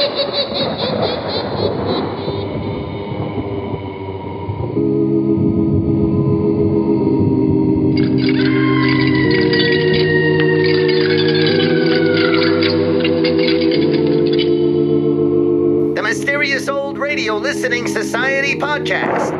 The Mysterious Old Radio Listening Society podcast.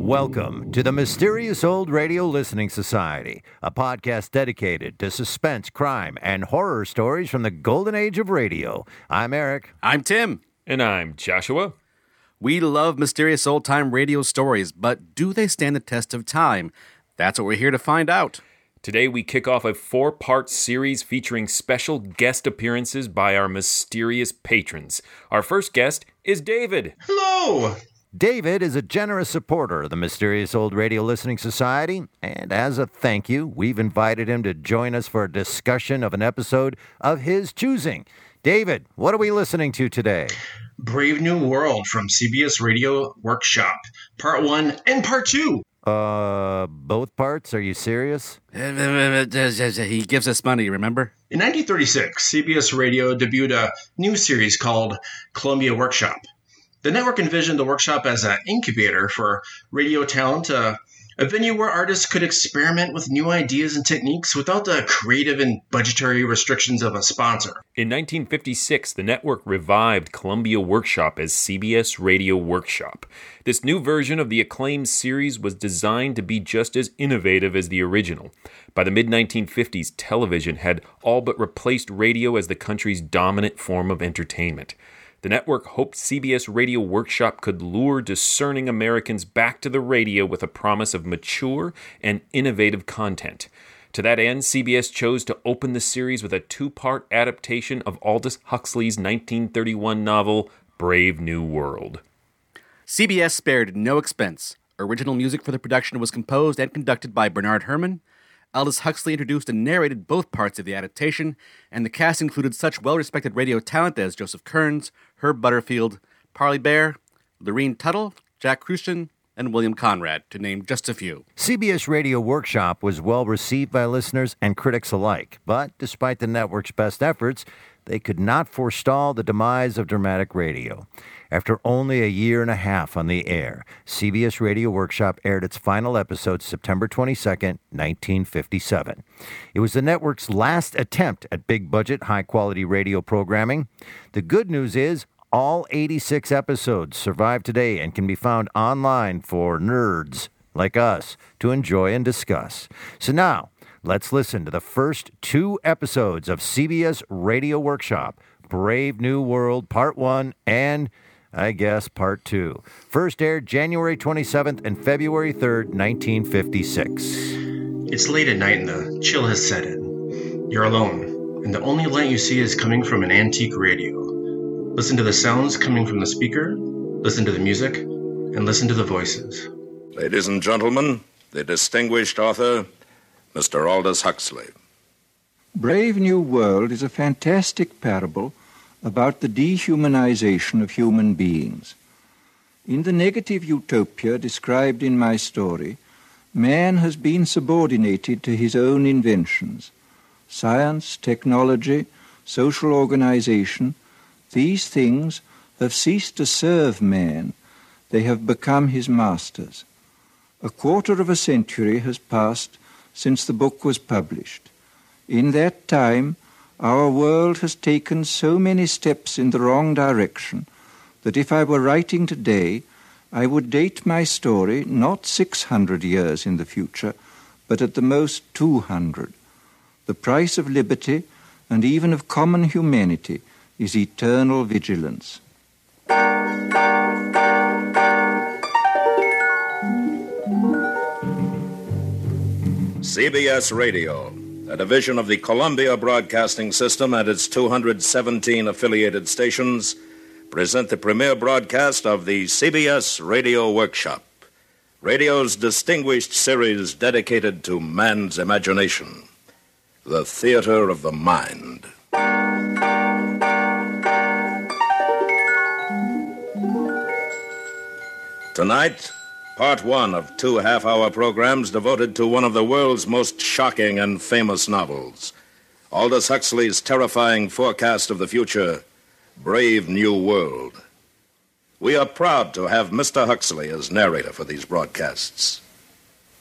Welcome to the Mysterious Old Radio Listening Society, a podcast dedicated to suspense, crime, and horror stories from the golden age of radio. I'm Eric. I'm Tim. And I'm Joshua. We love mysterious old time radio stories, but do they stand the test of time? That's what we're here to find out. Today we kick off a four part series featuring special guest appearances by our mysterious patrons. Our first guest is David. Hello! David is a generous supporter of the Mysterious Old Radio Listening Society, and as a thank you, we've invited him to join us for a discussion of an episode of his choosing. David, what are we listening to today? Brave New World from CBS Radio Workshop, Part 1 and Part 2. Uh, both parts? Are you serious? He gives us money, remember? In 1936, CBS Radio debuted a new series called Columbia Workshop. The network envisioned the workshop as an incubator for radio talent, uh, a venue where artists could experiment with new ideas and techniques without the creative and budgetary restrictions of a sponsor. In 1956, the network revived Columbia Workshop as CBS Radio Workshop. This new version of the acclaimed series was designed to be just as innovative as the original. By the mid 1950s, television had all but replaced radio as the country's dominant form of entertainment. The network hoped CBS Radio Workshop could lure discerning Americans back to the radio with a promise of mature and innovative content. To that end, CBS chose to open the series with a two part adaptation of Aldous Huxley's 1931 novel, Brave New World. CBS spared no expense. Original music for the production was composed and conducted by Bernard Herrmann. Aldous Huxley introduced and narrated both parts of the adaptation, and the cast included such well respected radio talent as Joseph Kearns, Herb Butterfield, Parley Baer, Lorene Tuttle, Jack Kruschen, and William Conrad, to name just a few. CBS Radio Workshop was well received by listeners and critics alike, but despite the network's best efforts, they could not forestall the demise of dramatic radio. After only a year and a half on the air, CBS Radio Workshop aired its final episode September 22, 1957. It was the network's last attempt at big budget, high quality radio programming. The good news is, all 86 episodes survive today and can be found online for nerds like us to enjoy and discuss. So now, let's listen to the first two episodes of CBS Radio Workshop Brave New World Part 1 and, I guess, Part 2. First aired January 27th and February 3rd, 1956. It's late at night and the chill has set in. You're alone, and the only light you see is coming from an antique radio. Listen to the sounds coming from the speaker, listen to the music, and listen to the voices. Ladies and gentlemen, the distinguished author, Mr. Aldous Huxley. Brave New World is a fantastic parable about the dehumanization of human beings. In the negative utopia described in my story, man has been subordinated to his own inventions. Science, technology, social organization, these things have ceased to serve man, they have become his masters. A quarter of a century has passed since the book was published. In that time, our world has taken so many steps in the wrong direction that if I were writing today, I would date my story not 600 years in the future, but at the most 200. The price of liberty and even of common humanity is eternal vigilance. CBS Radio, a division of the Columbia Broadcasting System and its 217 affiliated stations, present the premiere broadcast of the CBS Radio Workshop, radio's distinguished series dedicated to man's imagination, the theater of the mind. Tonight, part one of two half hour programs devoted to one of the world's most shocking and famous novels Aldous Huxley's terrifying forecast of the future, Brave New World. We are proud to have Mr. Huxley as narrator for these broadcasts.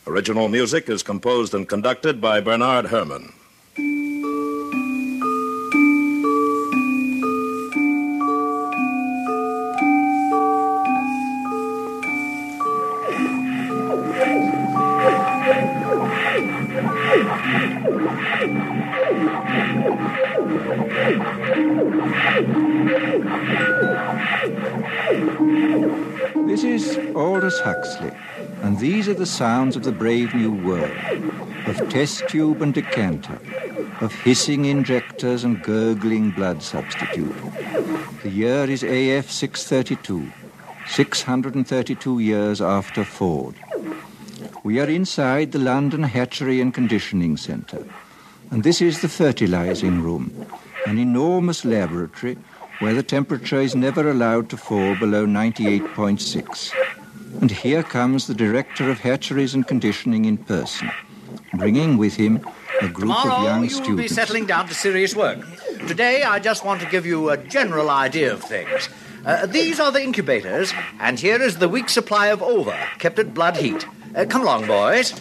Original music is composed and conducted by Bernard Herrmann. This is Aldous Huxley, and these are the sounds of the brave new world, of test tube and decanter, of hissing injectors and gurgling blood substitute. The year is AF 632, 632 years after Ford. We are inside the London Hatchery and Conditioning Centre, and this is the fertilizing room, an enormous laboratory where the temperature is never allowed to fall below 98.6. And here comes the director of hatcheries and conditioning in person, bringing with him a group of Tomorrow young you'll students. be settling down to serious work. Today I just want to give you a general idea of things. Uh, these are the incubators, and here is the week's supply of ova, kept at blood heat. Uh, come along, boys.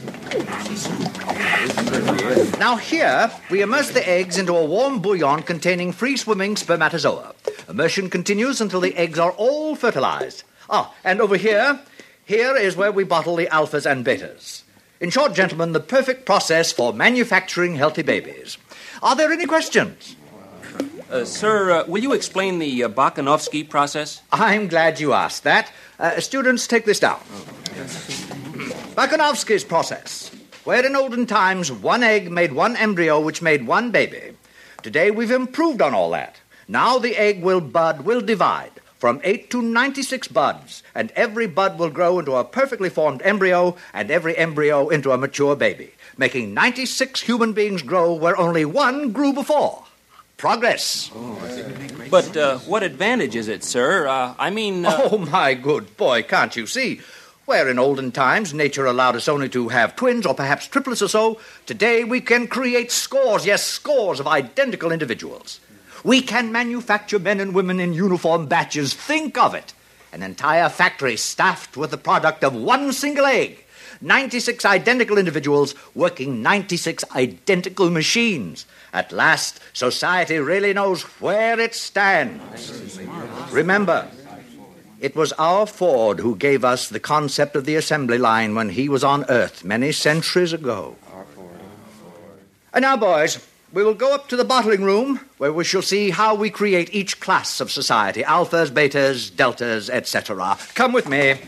Now here we immerse the eggs into a warm bouillon containing free-swimming spermatozoa. Immersion continues until the eggs are all fertilized. Ah, and over here, here is where we bottle the alphas and betas. In short, gentlemen, the perfect process for manufacturing healthy babies. Are there any questions? Uh, sir, uh, will you explain the uh, process? I'm glad you asked that. Uh, students, take this down. Bokanovsky's process, where in olden times one egg made one embryo which made one baby. Today we've improved on all that. Now the egg will bud, will divide from 8 to 96 buds, and every bud will grow into a perfectly formed embryo, and every embryo into a mature baby, making 96 human beings grow where only one grew before. Progress. But uh, what advantage is it, sir? Uh, I mean, uh, Oh, my good boy, can't you see? Where in olden times nature allowed us only to have twins or perhaps triplets or so, today we can create scores, yes, scores of identical individuals. We can manufacture men and women in uniform batches. Think of it. An entire factory staffed with the product of one single egg. 96 identical individuals working 96 identical machines. At last, society really knows where it stands. Remember, it was our Ford who gave us the concept of the assembly line when he was on Earth many centuries ago. And now, boys, we will go up to the bottling room where we shall see how we create each class of society alphas, betas, deltas, etc. Come with me.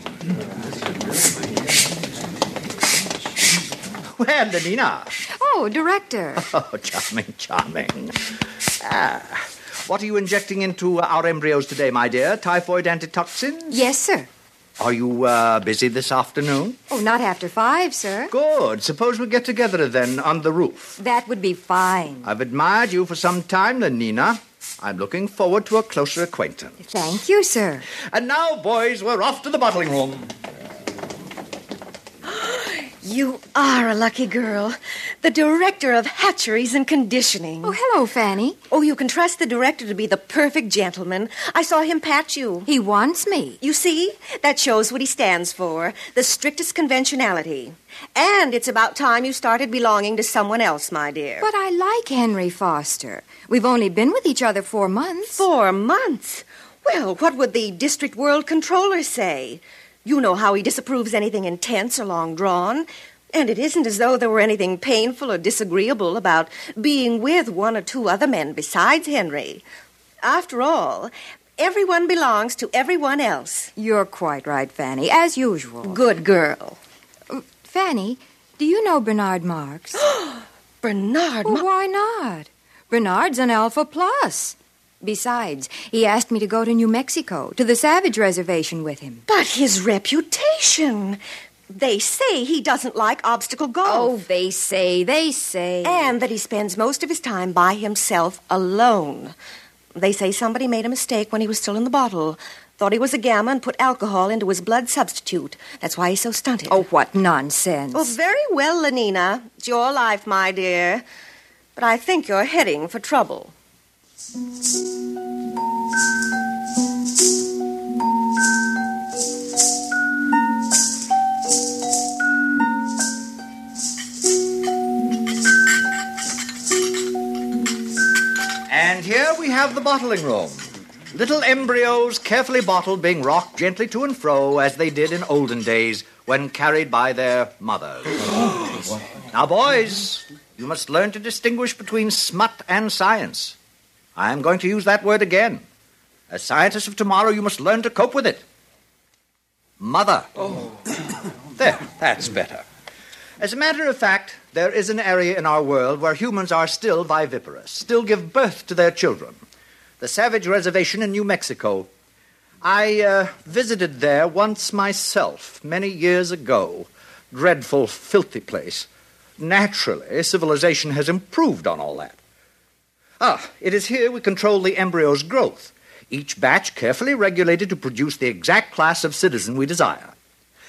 Well, Lenina. Oh, director. Oh, charming, charming. Ah, what are you injecting into our embryos today, my dear? Typhoid antitoxin? Yes, sir. Are you uh, busy this afternoon? Oh, not after five, sir. Good. Suppose we get together then on the roof. That would be fine. I've admired you for some time, Lenina. I'm looking forward to a closer acquaintance. Thank you, sir. And now, boys, we're off to the bottling room. You are a lucky girl. The director of hatcheries and conditioning. Oh, hello, Fanny. Oh, you can trust the director to be the perfect gentleman. I saw him pat you. He wants me. You see? That shows what he stands for the strictest conventionality. And it's about time you started belonging to someone else, my dear. But I like Henry Foster. We've only been with each other four months. Four months? Well, what would the district world controller say? You know how he disapproves anything intense or long drawn. And it isn't as though there were anything painful or disagreeable about being with one or two other men besides Henry. After all, everyone belongs to everyone else. You're quite right, Fanny, as usual. Good girl. Uh, Fanny, do you know Bernard Marx? Bernard well, why not? Bernard's an Alpha Plus. Besides, he asked me to go to New Mexico, to the Savage Reservation with him. But his reputation. They say he doesn't like obstacle golf. Oh, they say, they say. And that he spends most of his time by himself alone. They say somebody made a mistake when he was still in the bottle. Thought he was a gamma and put alcohol into his blood substitute. That's why he's so stunted. Oh, what nonsense. Well, very well, Lenina. It's your life, my dear. But I think you're heading for trouble. And here we have the bottling room. Little embryos carefully bottled being rocked gently to and fro as they did in olden days when carried by their mothers. now, boys, you must learn to distinguish between smut and science. I am going to use that word again. As scientists of tomorrow, you must learn to cope with it. Mother. Oh. there, that's better. As a matter of fact, there is an area in our world where humans are still viviparous, still give birth to their children. The Savage Reservation in New Mexico. I uh, visited there once myself, many years ago. Dreadful, filthy place. Naturally, civilization has improved on all that. Ah, it is here we control the embryo's growth, each batch carefully regulated to produce the exact class of citizen we desire.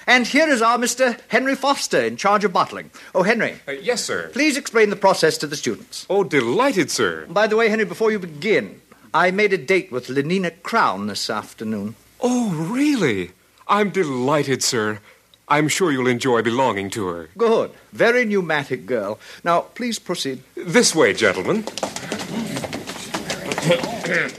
And here is our Mr. Henry Foster in charge of bottling. Oh, Henry. Uh, yes, sir. Please explain the process to the students. Oh, delighted, sir. By the way, Henry, before you begin, I made a date with Lenina Crown this afternoon. Oh, really? I'm delighted, sir. I'm sure you'll enjoy belonging to her. Good. Very pneumatic girl. Now, please proceed. This way, gentlemen.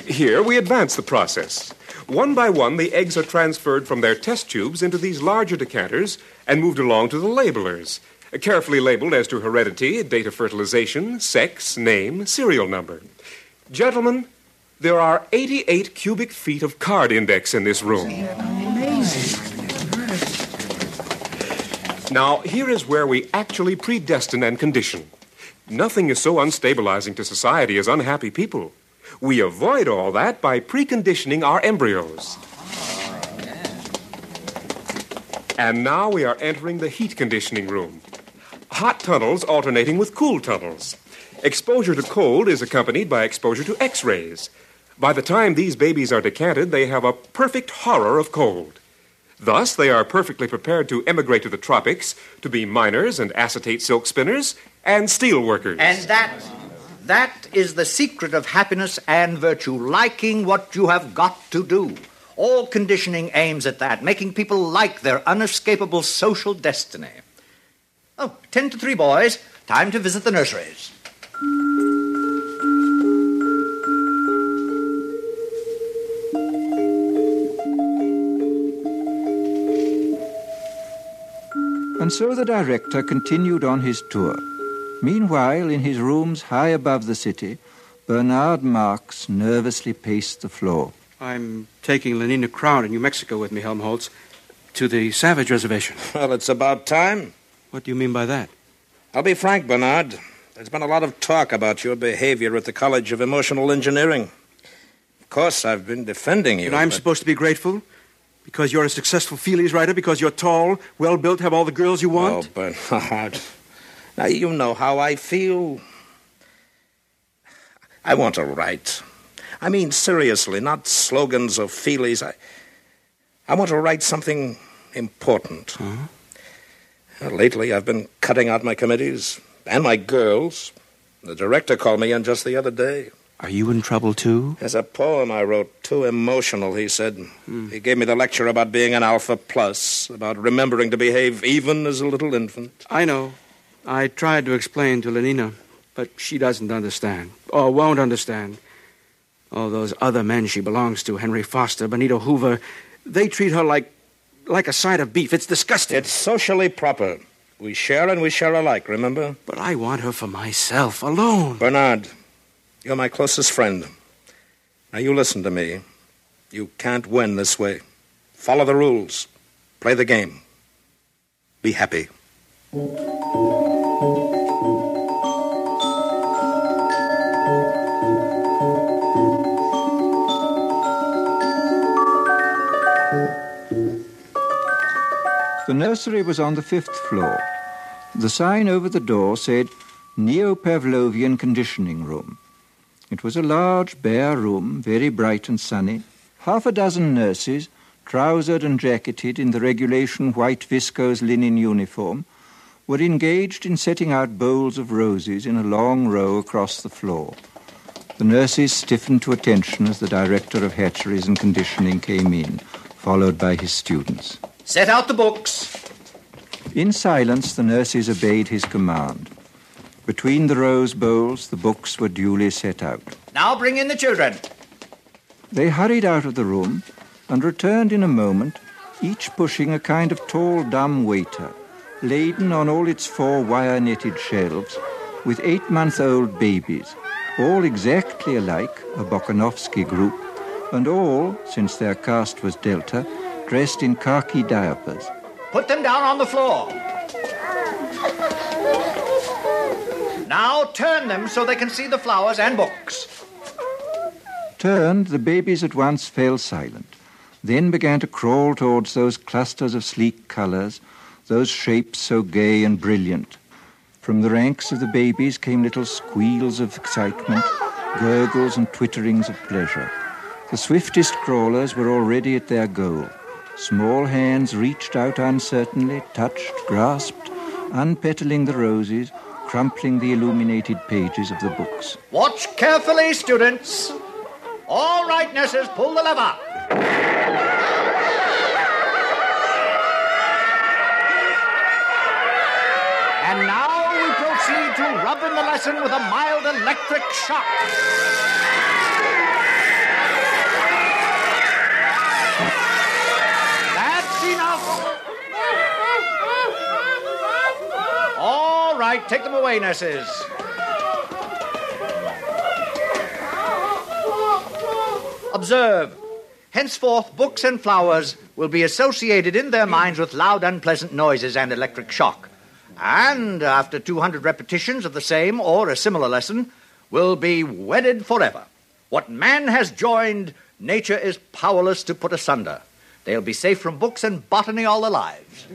Here we advance the process. One by one, the eggs are transferred from their test tubes into these larger decanters and moved along to the labelers, carefully labeled as to heredity, date of fertilization, sex, name, serial number. Gentlemen, there are 88 cubic feet of card index in this room. Now, here is where we actually predestine and condition. Nothing is so unstabilizing to society as unhappy people. We avoid all that by preconditioning our embryos. And now we are entering the heat conditioning room. Hot tunnels alternating with cool tunnels. Exposure to cold is accompanied by exposure to X rays. By the time these babies are decanted, they have a perfect horror of cold. Thus, they are perfectly prepared to emigrate to the tropics to be miners and acetate silk spinners and steel workers. And that that is the secret of happiness and virtue, liking what you have got to do. All conditioning aims at that, making people like their unescapable social destiny. Oh, ten to three, boys. Time to visit the nurseries. And so the director continued on his tour. Meanwhile, in his rooms high above the city, Bernard Marx nervously paced the floor. I'm taking Lenina Crown in New Mexico with me, Helmholtz, to the Savage Reservation. Well, it's about time. What do you mean by that? I'll be frank, Bernard. There's been a lot of talk about your behavior at the College of Emotional Engineering. Of course, I've been defending you. And I'm but- supposed to be grateful? Because you're a successful Feelies writer? Because you're tall, well built, have all the girls you want? Oh, Bernard. Now, you know how I feel. I want to write. I mean, seriously, not slogans or feelies. I, I want to write something important. Uh, lately, I've been cutting out my committees and my girls. The director called me in just the other day. Are you in trouble, too? There's a poem I wrote, too emotional, he said. He gave me the lecture about being an alpha plus, about remembering to behave even as a little infant. I know. I tried to explain to Lenina, but she doesn't understand, or won't understand. All those other men she belongs to, Henry Foster, Benito Hoover, they treat her like like a side of beef. It's disgusting. It's socially proper. We share and we share alike, remember? But I want her for myself, alone. Bernard, you're my closest friend. Now you listen to me. You can't win this way. Follow the rules. Play the game. Be happy. The nursery was on the fifth floor. The sign over the door said Neo-Pavlovian Conditioning Room. It was a large, bare room, very bright and sunny. Half a dozen nurses, trousered and jacketed in the regulation white viscose linen uniform, were engaged in setting out bowls of roses in a long row across the floor. The nurses stiffened to attention as the director of hatcheries and conditioning came in, followed by his students. Set out the books. In silence, the nurses obeyed his command. Between the rose bowls, the books were duly set out. Now bring in the children. They hurried out of the room and returned in a moment, each pushing a kind of tall, dumb waiter, laden on all its four wire netted shelves with eight month old babies, all exactly alike, a Bokanovsky group, and all, since their caste was Delta, dressed in khaki diapers. Put them down on the floor. Now turn them so they can see the flowers and books. Turned, the babies at once fell silent, then began to crawl towards those clusters of sleek colors, those shapes so gay and brilliant. From the ranks of the babies came little squeals of excitement, gurgles and twitterings of pleasure. The swiftest crawlers were already at their goal. Small hands reached out uncertainly, touched, grasped, unpetaling the roses, crumpling the illuminated pages of the books. Watch carefully, students. All right, nurses, pull the lever. And now we proceed to rub in the lesson with a mild electric shock. That's enough. All right, take them away, nurses. Observe. Henceforth, books and flowers will be associated in their minds with loud, unpleasant noises and electric shock. And after 200 repetitions of the same or a similar lesson, will be wedded forever. What man has joined, nature is powerless to put asunder. They'll be safe from books and botany all their lives.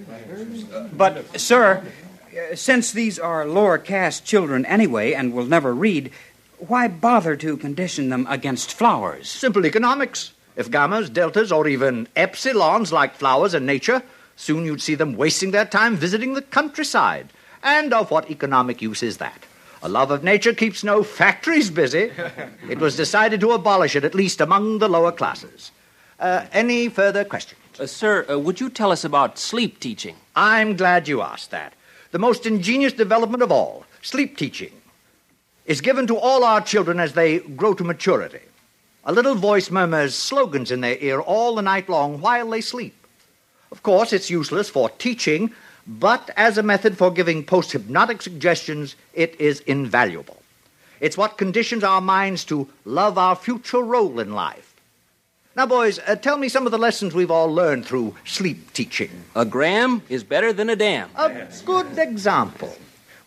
But, sir, since these are lower caste children anyway and will never read, why bother to condition them against flowers? Simple economics. If gammas, deltas, or even epsilons like flowers and nature, soon you'd see them wasting their time visiting the countryside. And of what economic use is that? A love of nature keeps no factories busy. It was decided to abolish it, at least among the lower classes. Uh, any further questions? Uh, sir, uh, would you tell us about sleep teaching? I'm glad you asked that. The most ingenious development of all, sleep teaching, is given to all our children as they grow to maturity. A little voice murmurs slogans in their ear all the night long while they sleep. Of course, it's useless for teaching, but as a method for giving post hypnotic suggestions, it is invaluable. It's what conditions our minds to love our future role in life. Now, boys, uh, tell me some of the lessons we've all learned through sleep teaching. A gram is better than a dam. A good example.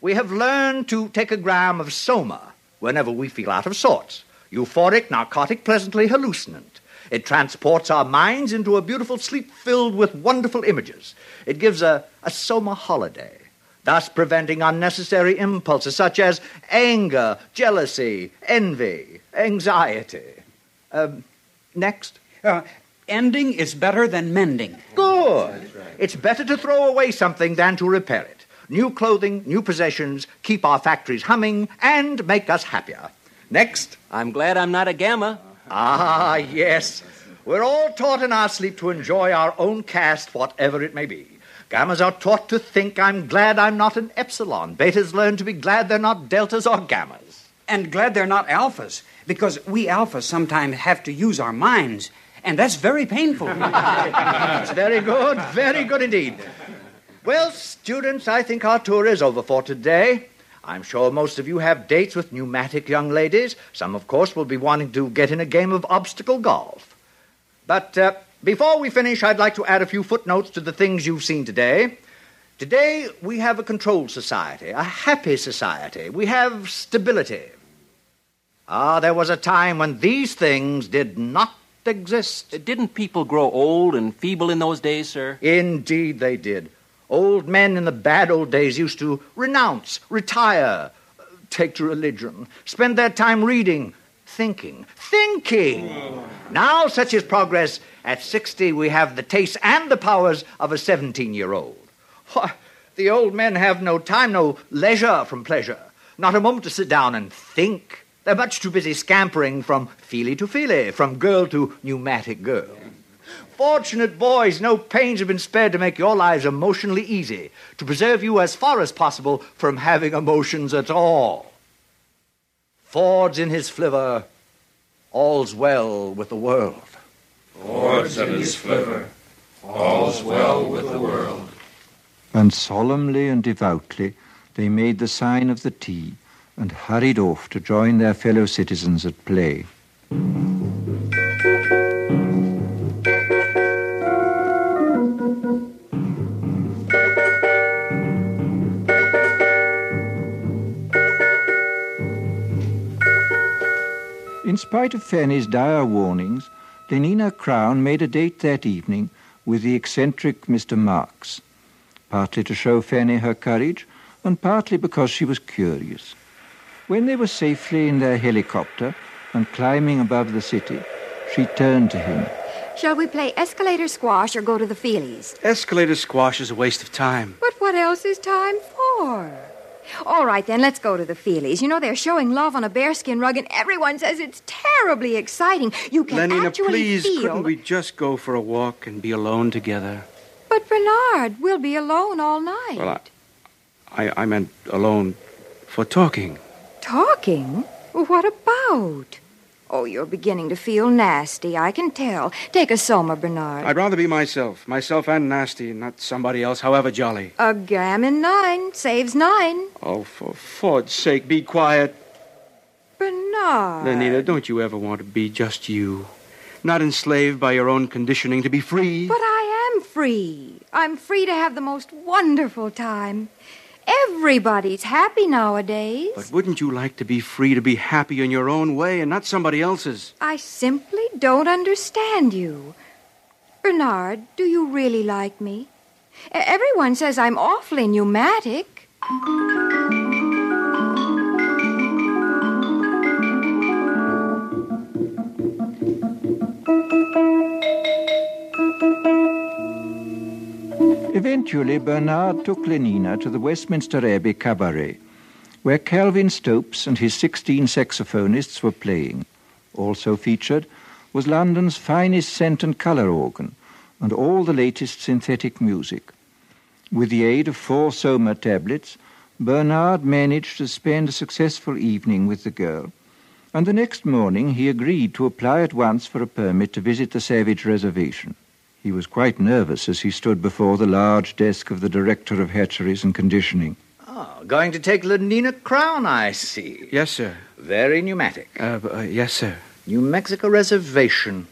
We have learned to take a gram of soma whenever we feel out of sorts. Euphoric, narcotic, pleasantly hallucinant. It transports our minds into a beautiful sleep filled with wonderful images. It gives a, a soma holiday, thus preventing unnecessary impulses such as anger, jealousy, envy, anxiety. Um, next. Uh, ending is better than mending. Good. It's better to throw away something than to repair it. New clothing, new possessions keep our factories humming and make us happier. Next. I'm glad I'm not a gamma. Ah, yes. We're all taught in our sleep to enjoy our own caste, whatever it may be. Gammas are taught to think, I'm glad I'm not an epsilon. Betas learn to be glad they're not deltas or gammas. And glad they're not alphas, because we alphas sometimes have to use our minds, and that's very painful. Very good, very good indeed. Well, students, I think our tour is over for today. I'm sure most of you have dates with pneumatic young ladies. Some, of course, will be wanting to get in a game of obstacle golf. But uh, before we finish, I'd like to add a few footnotes to the things you've seen today. Today, we have a controlled society, a happy society. We have stability. Ah, there was a time when these things did not exist. Didn't people grow old and feeble in those days, sir? Indeed, they did. Old men in the bad old days used to renounce, retire, take to religion, spend their time reading, thinking. Thinking! Now, such is progress. At 60, we have the taste and the powers of a 17 year old. Why, the old men have no time, no leisure from pleasure, not a moment to sit down and think. They're much too busy scampering from feely to feely, from girl to pneumatic girl. Fortunate boys, no pains have been spared to make your lives emotionally easy, to preserve you as far as possible from having emotions at all. Ford's in his flivver, all's well with the world. Ford's in his flivver, all's well with the world. And solemnly and devoutly they made the sign of the T and hurried off to join their fellow citizens at play. In spite of Fanny's dire warnings, Lenina Crown made a date that evening with the eccentric Mr. Marx, partly to show Fanny her courage, and partly because she was curious. When they were safely in their helicopter and climbing above the city, she turned to him. Shall we play escalator squash or go to the Feelies? Escalator squash is a waste of time. But what else is time for? All right, then, let's go to the Feelies. You know, they're showing love on a bearskin rug, and everyone says it's terribly exciting. You can Lenina, actually please, feel... couldn't we just go for a walk and be alone together? But, Bernard, we'll be alone all night. Well, I, I, I meant alone for talking. Talking? What about? Oh, you're beginning to feel nasty, I can tell. Take a soma, Bernard. I'd rather be myself, myself and nasty, not somebody else, however jolly. A gammon nine saves nine. Oh, for Ford's sake, be quiet. Bernard. Lenita, don't you ever want to be just you? Not enslaved by your own conditioning to be free? But I am free. I'm free to have the most wonderful time. Everybody's happy nowadays. But wouldn't you like to be free to be happy in your own way and not somebody else's? I simply don't understand you. Bernard, do you really like me? Everyone says I'm awfully pneumatic. Eventually, Bernard took Lenina to the Westminster Abbey Cabaret, where Calvin Stopes and his 16 saxophonists were playing. Also featured was London's finest scent and colour organ and all the latest synthetic music. With the aid of four Soma tablets, Bernard managed to spend a successful evening with the girl, and the next morning he agreed to apply at once for a permit to visit the Savage Reservation. He was quite nervous as he stood before the large desk of the Director of Hatcheries and Conditioning. Oh, going to take Lenina Crown, I see. Yes, sir. Very pneumatic. Uh, uh, yes, sir. New Mexico Reservation.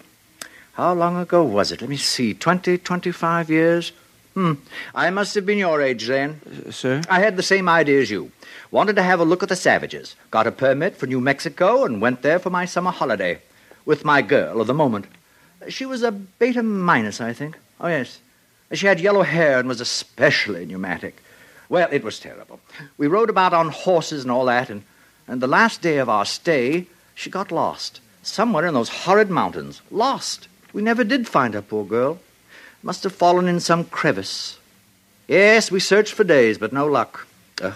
How long ago was it? Let me see. Twenty, twenty-five years? Hmm. I must have been your age then. sir? I had the same idea as you. Wanted to have a look at the savages. Got a permit for New Mexico and went there for my summer holiday. With my girl of the moment. She was a beta minus, I think. Oh, yes. She had yellow hair and was especially pneumatic. Well, it was terrible. We rode about on horses and all that, and, and the last day of our stay, she got lost. Somewhere in those horrid mountains. Lost. We never did find her, poor girl. Must have fallen in some crevice. Yes, we searched for days, but no luck. Ugh.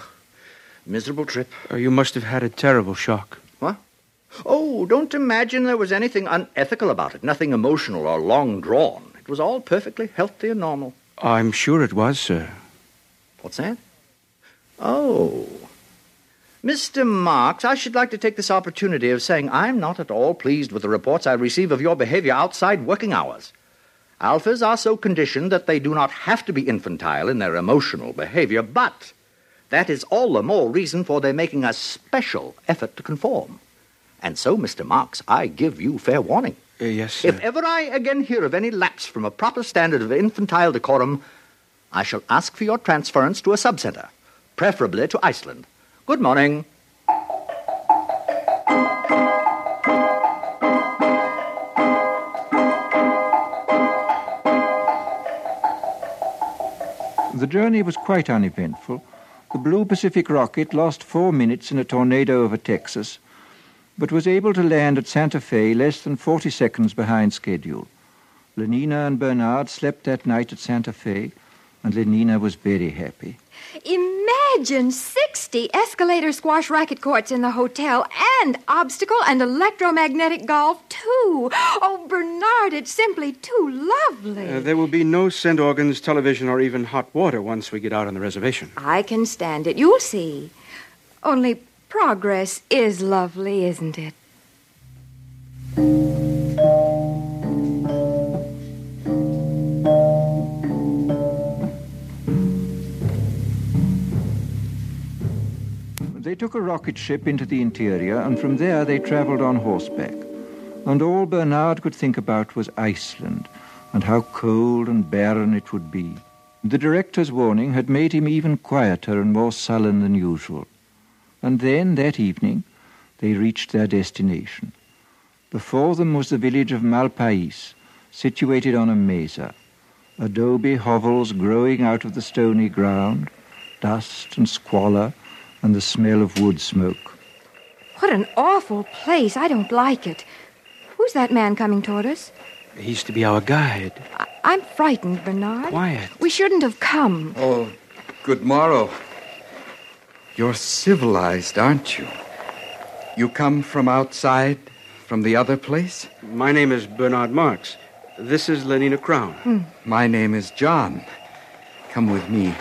Miserable trip. Uh, you must have had a terrible shock. Oh, don't imagine there was anything unethical about it, nothing emotional or long drawn. It was all perfectly healthy and normal. I'm sure it was, sir. What's that? Oh. Mr. Marx, I should like to take this opportunity of saying I'm not at all pleased with the reports I receive of your behavior outside working hours. Alphas are so conditioned that they do not have to be infantile in their emotional behavior, but that is all the more reason for their making a special effort to conform. And so, Mr. Marx, I give you fair warning. Uh, yes, sir. If ever I again hear of any lapse from a proper standard of infantile decorum, I shall ask for your transference to a subcenter, preferably to Iceland. Good morning. The journey was quite uneventful. The Blue Pacific rocket lost four minutes in a tornado over Texas, but was able to land at Santa Fe less than 40 seconds behind schedule. Lenina and Bernard slept that night at Santa Fe, and Lenina was very happy. Imagine 60 escalator squash racket courts in the hotel and obstacle and electromagnetic golf, too. Oh, Bernard, it's simply too lovely. Uh, there will be no scent organs, television, or even hot water once we get out on the reservation. I can stand it. You'll see. Only progress is lovely, isn't it? They took a rocket ship into the interior, and from there they traveled on horseback. And all Bernard could think about was Iceland, and how cold and barren it would be. The director's warning had made him even quieter and more sullen than usual. And then, that evening, they reached their destination. Before them was the village of Malpais, situated on a mesa. Adobe hovels growing out of the stony ground, dust and squalor, and the smell of wood smoke. What an awful place. I don't like it. Who's that man coming toward us? He's to be our guide. I- I'm frightened, Bernard. Quiet. We shouldn't have come. Oh, good morrow. You're civilized, aren't you? You come from outside, from the other place? My name is Bernard Marx. This is Lenina Crown. Hmm. My name is John. Come with me.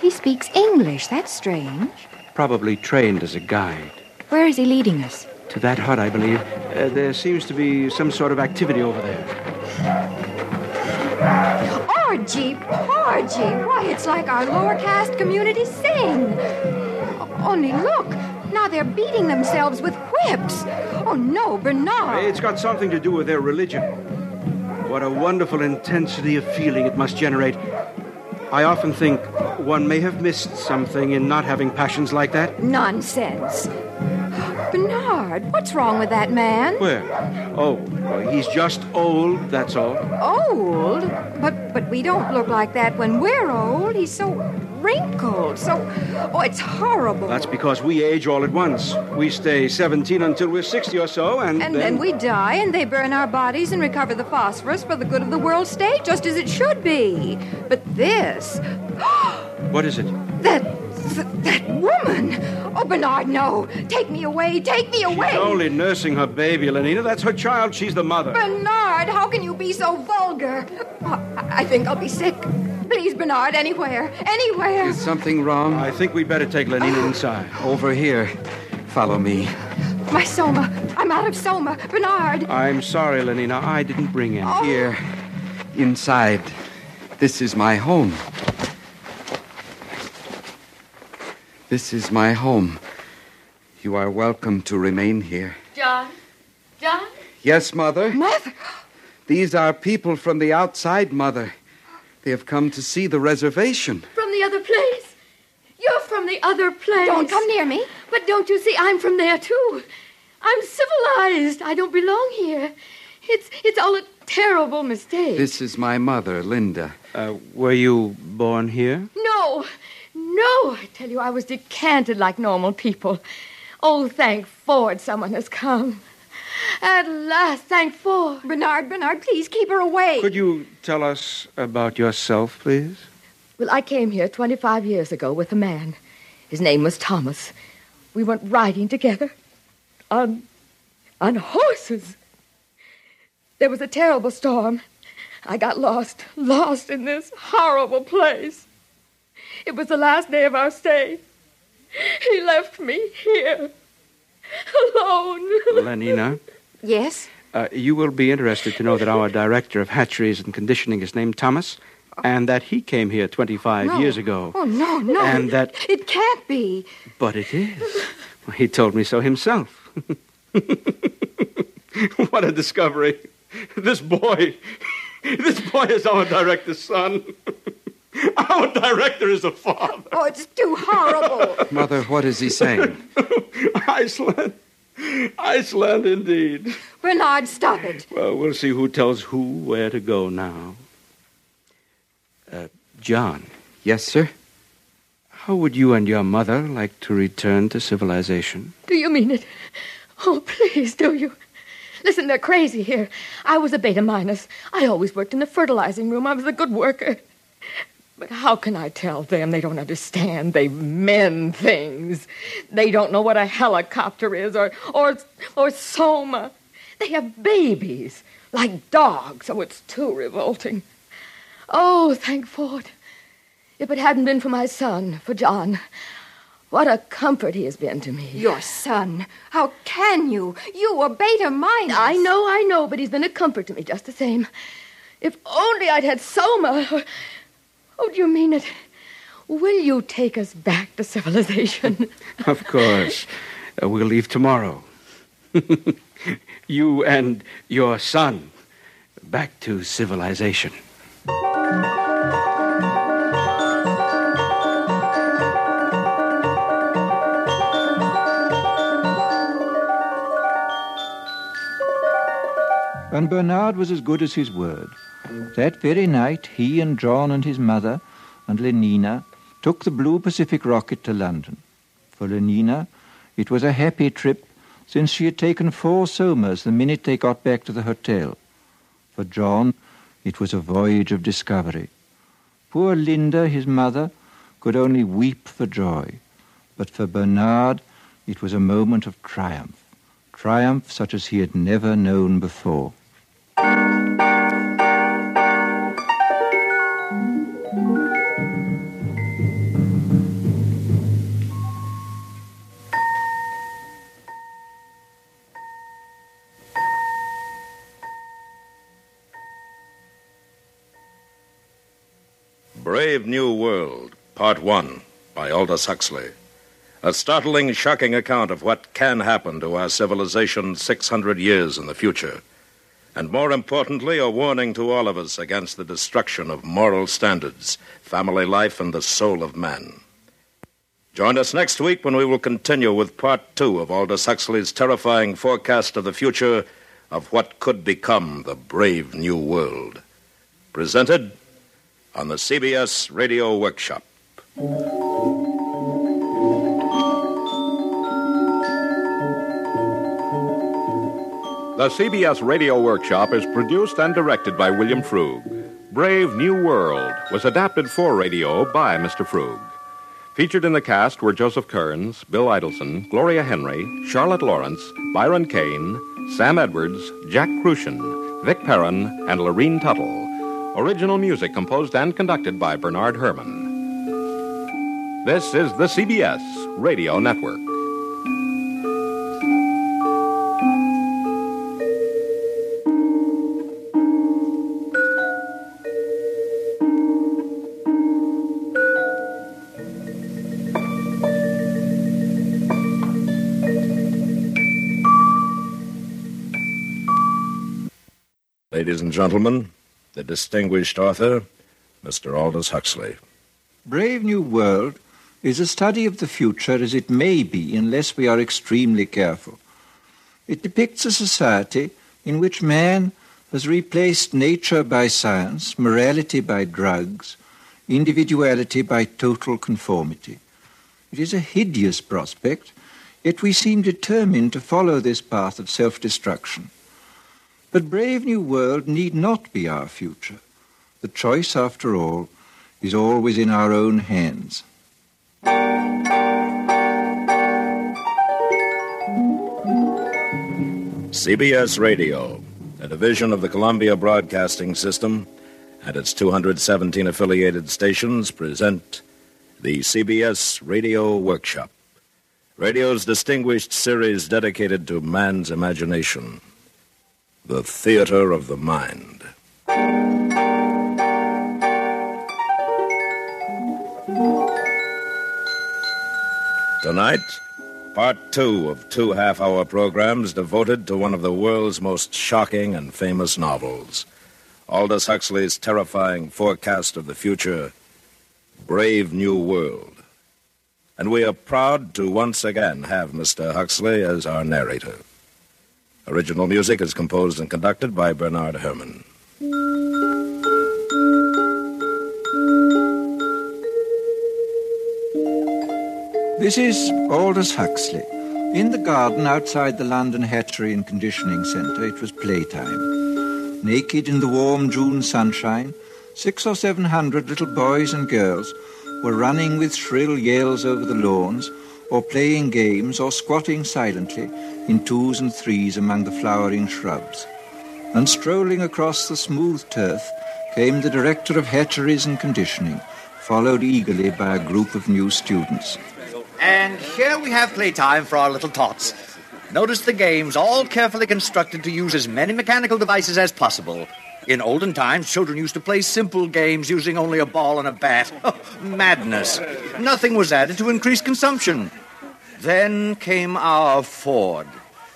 He speaks English. That's strange. Probably trained as a guide. Where is he leading us? To that hut, I believe. Uh, there seems to be some sort of activity over there. Orgy, porgy. Why, it's like our lower caste community sing. Only look. Now they're beating themselves with whips. Oh, no, Bernard. It's got something to do with their religion. What a wonderful intensity of feeling it must generate. I often think one may have missed something in not having passions like that. Nonsense. Bernard, what's wrong with that man? Where? Oh, well, he's just old, that's all. Old? But but we don't look like that when we're old. He's so wrinkled, so oh, it's horrible. That's because we age all at once. We stay 17 until we're 60 or so, and, and then we die, and they burn our bodies and recover the phosphorus for the good of the world state, just as it should be. But this, What is it? that th- that woman! Oh, Bernard, no! Take me away! Take me away! She's only nursing her baby, Lenina. That's her child. She's the mother. Bernard, how can you be so vulgar? Oh, I I think I'll be sick. Please, Bernard, anywhere, anywhere. Is something wrong? I think we'd better take Lenina ah. inside. Over here. Follow me. My soma. I'm out of soma. Bernard. I'm sorry, Lenina. I didn't bring him. Oh. Here. Inside. This is my home. This is my home. You are welcome to remain here. John? John? Yes, Mother? Mother? These are people from the outside, Mother. They have come to see the reservation. From the other place? You're from the other place. Don't come near me. But don't you see, I'm from there too. I'm civilized. I don't belong here. It's it's all a terrible mistake. This is my mother, Linda. Uh, were you born here? No, no. I tell you, I was decanted like normal people. Oh, thank Ford, someone has come. At last, thank Ford. Bernard, Bernard, please keep her away. Could you tell us about yourself, please? Well, I came here 25 years ago with a man. His name was Thomas. We went riding together on on horses. There was a terrible storm. I got lost, lost in this horrible place. It was the last day of our stay. He left me here, alone. Lenina, Yes? uh, you will be interested to know that our director of hatcheries and conditioning is named Thomas, and that he came here 25 No. years ago. Oh, no, no. And that- It can't be. But it is. He told me so himself. what a discovery. This boy, this boy is our director's son. Our director is a father. Oh, it's too horrible. Mother, what is he saying? Iceland. Iceland, indeed. Bernard, stop it. Well, we'll see who tells who where to go now. Uh, John. Yes, sir? How would you and your mother like to return to civilization? Do you mean it? Oh, please, do you? Listen, they're crazy here. I was a beta minus. I always worked in the fertilizing room. I was a good worker. But how can I tell them? They don't understand. They men things. They don't know what a helicopter is or or or soma. They have babies like dogs. Oh, it's too revolting. Oh, thank Ford. If it hadn't been for my son, for John, what a comfort he has been to me. Your son? How can you? You were beta minus. I know, I know, but he's been a comfort to me just the same. If only I'd had Soma. Oh, do you mean it? Will you take us back to civilization? Of course. Uh, we'll leave tomorrow. you and your son back to civilization. And Bernard was as good as his word. That very night, he and John and his mother and Lenina took the Blue Pacific rocket to London. For Lenina, it was a happy trip since she had taken four somas the minute they got back to the hotel. For John, it was a voyage of discovery. Poor Linda, his mother, could only weep for joy. But for Bernard, it was a moment of triumph. Triumph such as he had never known before. Brave New World, Part 1, by Aldous Huxley. A startling, shocking account of what can happen to our civilization 600 years in the future. And more importantly, a warning to all of us against the destruction of moral standards, family life, and the soul of man. Join us next week when we will continue with Part 2 of Aldous Huxley's terrifying forecast of the future of what could become the brave new world. Presented on the CBS Radio Workshop. The CBS Radio Workshop is produced and directed by William Froug. Brave New World was adapted for radio by Mr. Froug. Featured in the cast were Joseph Kearns, Bill Idelson, Gloria Henry, Charlotte Lawrence, Byron Kane, Sam Edwards, Jack Kruschen, Vic Perrin, and Lorene Tuttle. Original music composed and conducted by Bernard Herrmann. This is the CBS Radio Network. Ladies and gentlemen, the distinguished author, Mr. Aldous Huxley. Brave New World is a study of the future as it may be unless we are extremely careful. It depicts a society in which man has replaced nature by science, morality by drugs, individuality by total conformity. It is a hideous prospect, yet we seem determined to follow this path of self-destruction. But Brave New World need not be our future. The choice, after all, is always in our own hands. CBS Radio, a division of the Columbia Broadcasting System, and its 217 affiliated stations present the CBS Radio Workshop, radio's distinguished series dedicated to man's imagination, the theater of the mind. Tonight, part two of two half hour programs devoted to one of the world's most shocking and famous novels Aldous Huxley's terrifying forecast of the future, Brave New World. And we are proud to once again have Mr. Huxley as our narrator. Original music is composed and conducted by Bernard Herrmann. This is Aldous Huxley, In the garden outside the London Hatchery and Conditioning Centre, it was playtime. Naked in the warm June sunshine, six or seven hundred little boys and girls were running with shrill yells over the lawns, or playing games, or squatting silently in twos and threes among the flowering shrubs. And strolling across the smooth turf came the director of hatcheries and conditioning, followed eagerly by a group of new students. And here we have playtime for our little tots. Notice the games, all carefully constructed to use as many mechanical devices as possible. In olden times, children used to play simple games using only a ball and a bat. Madness. Nothing was added to increase consumption. Then came our Ford.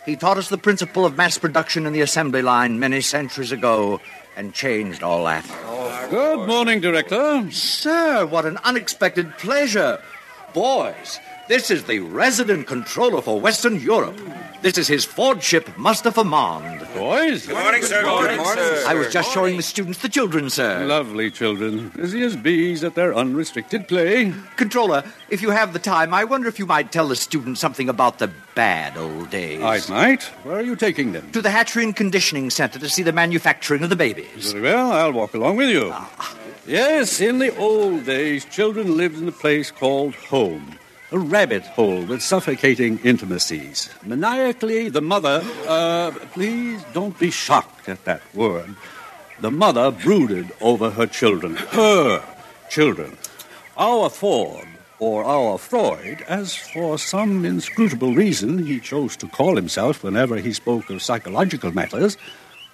He taught us the principle of mass production in the assembly line many centuries ago and changed all that. Good morning, Director. Sir, what an unexpected pleasure. Boys, this is the resident controller for Western Europe. This is his Ford ship, Mustafa Mond. Boys? Good morning, sir. Good morning, sir. I was just showing the students the children, sir. Lovely children, busy as bees at their unrestricted play. Controller, if you have the time, I wonder if you might tell the students something about the bad old days. I might. Where are you taking them? To the Hatchery and Conditioning Center to see the manufacturing of the babies. Very well, I'll walk along with you. Ah. Yes, in the old days, children lived in a place called home. A rabbit hole with suffocating intimacies. Maniacally, the mother, uh, please don't be shocked at that word. The mother brooded over her children. Her children. Our Ford, or our Freud, as for some inscrutable reason he chose to call himself whenever he spoke of psychological matters,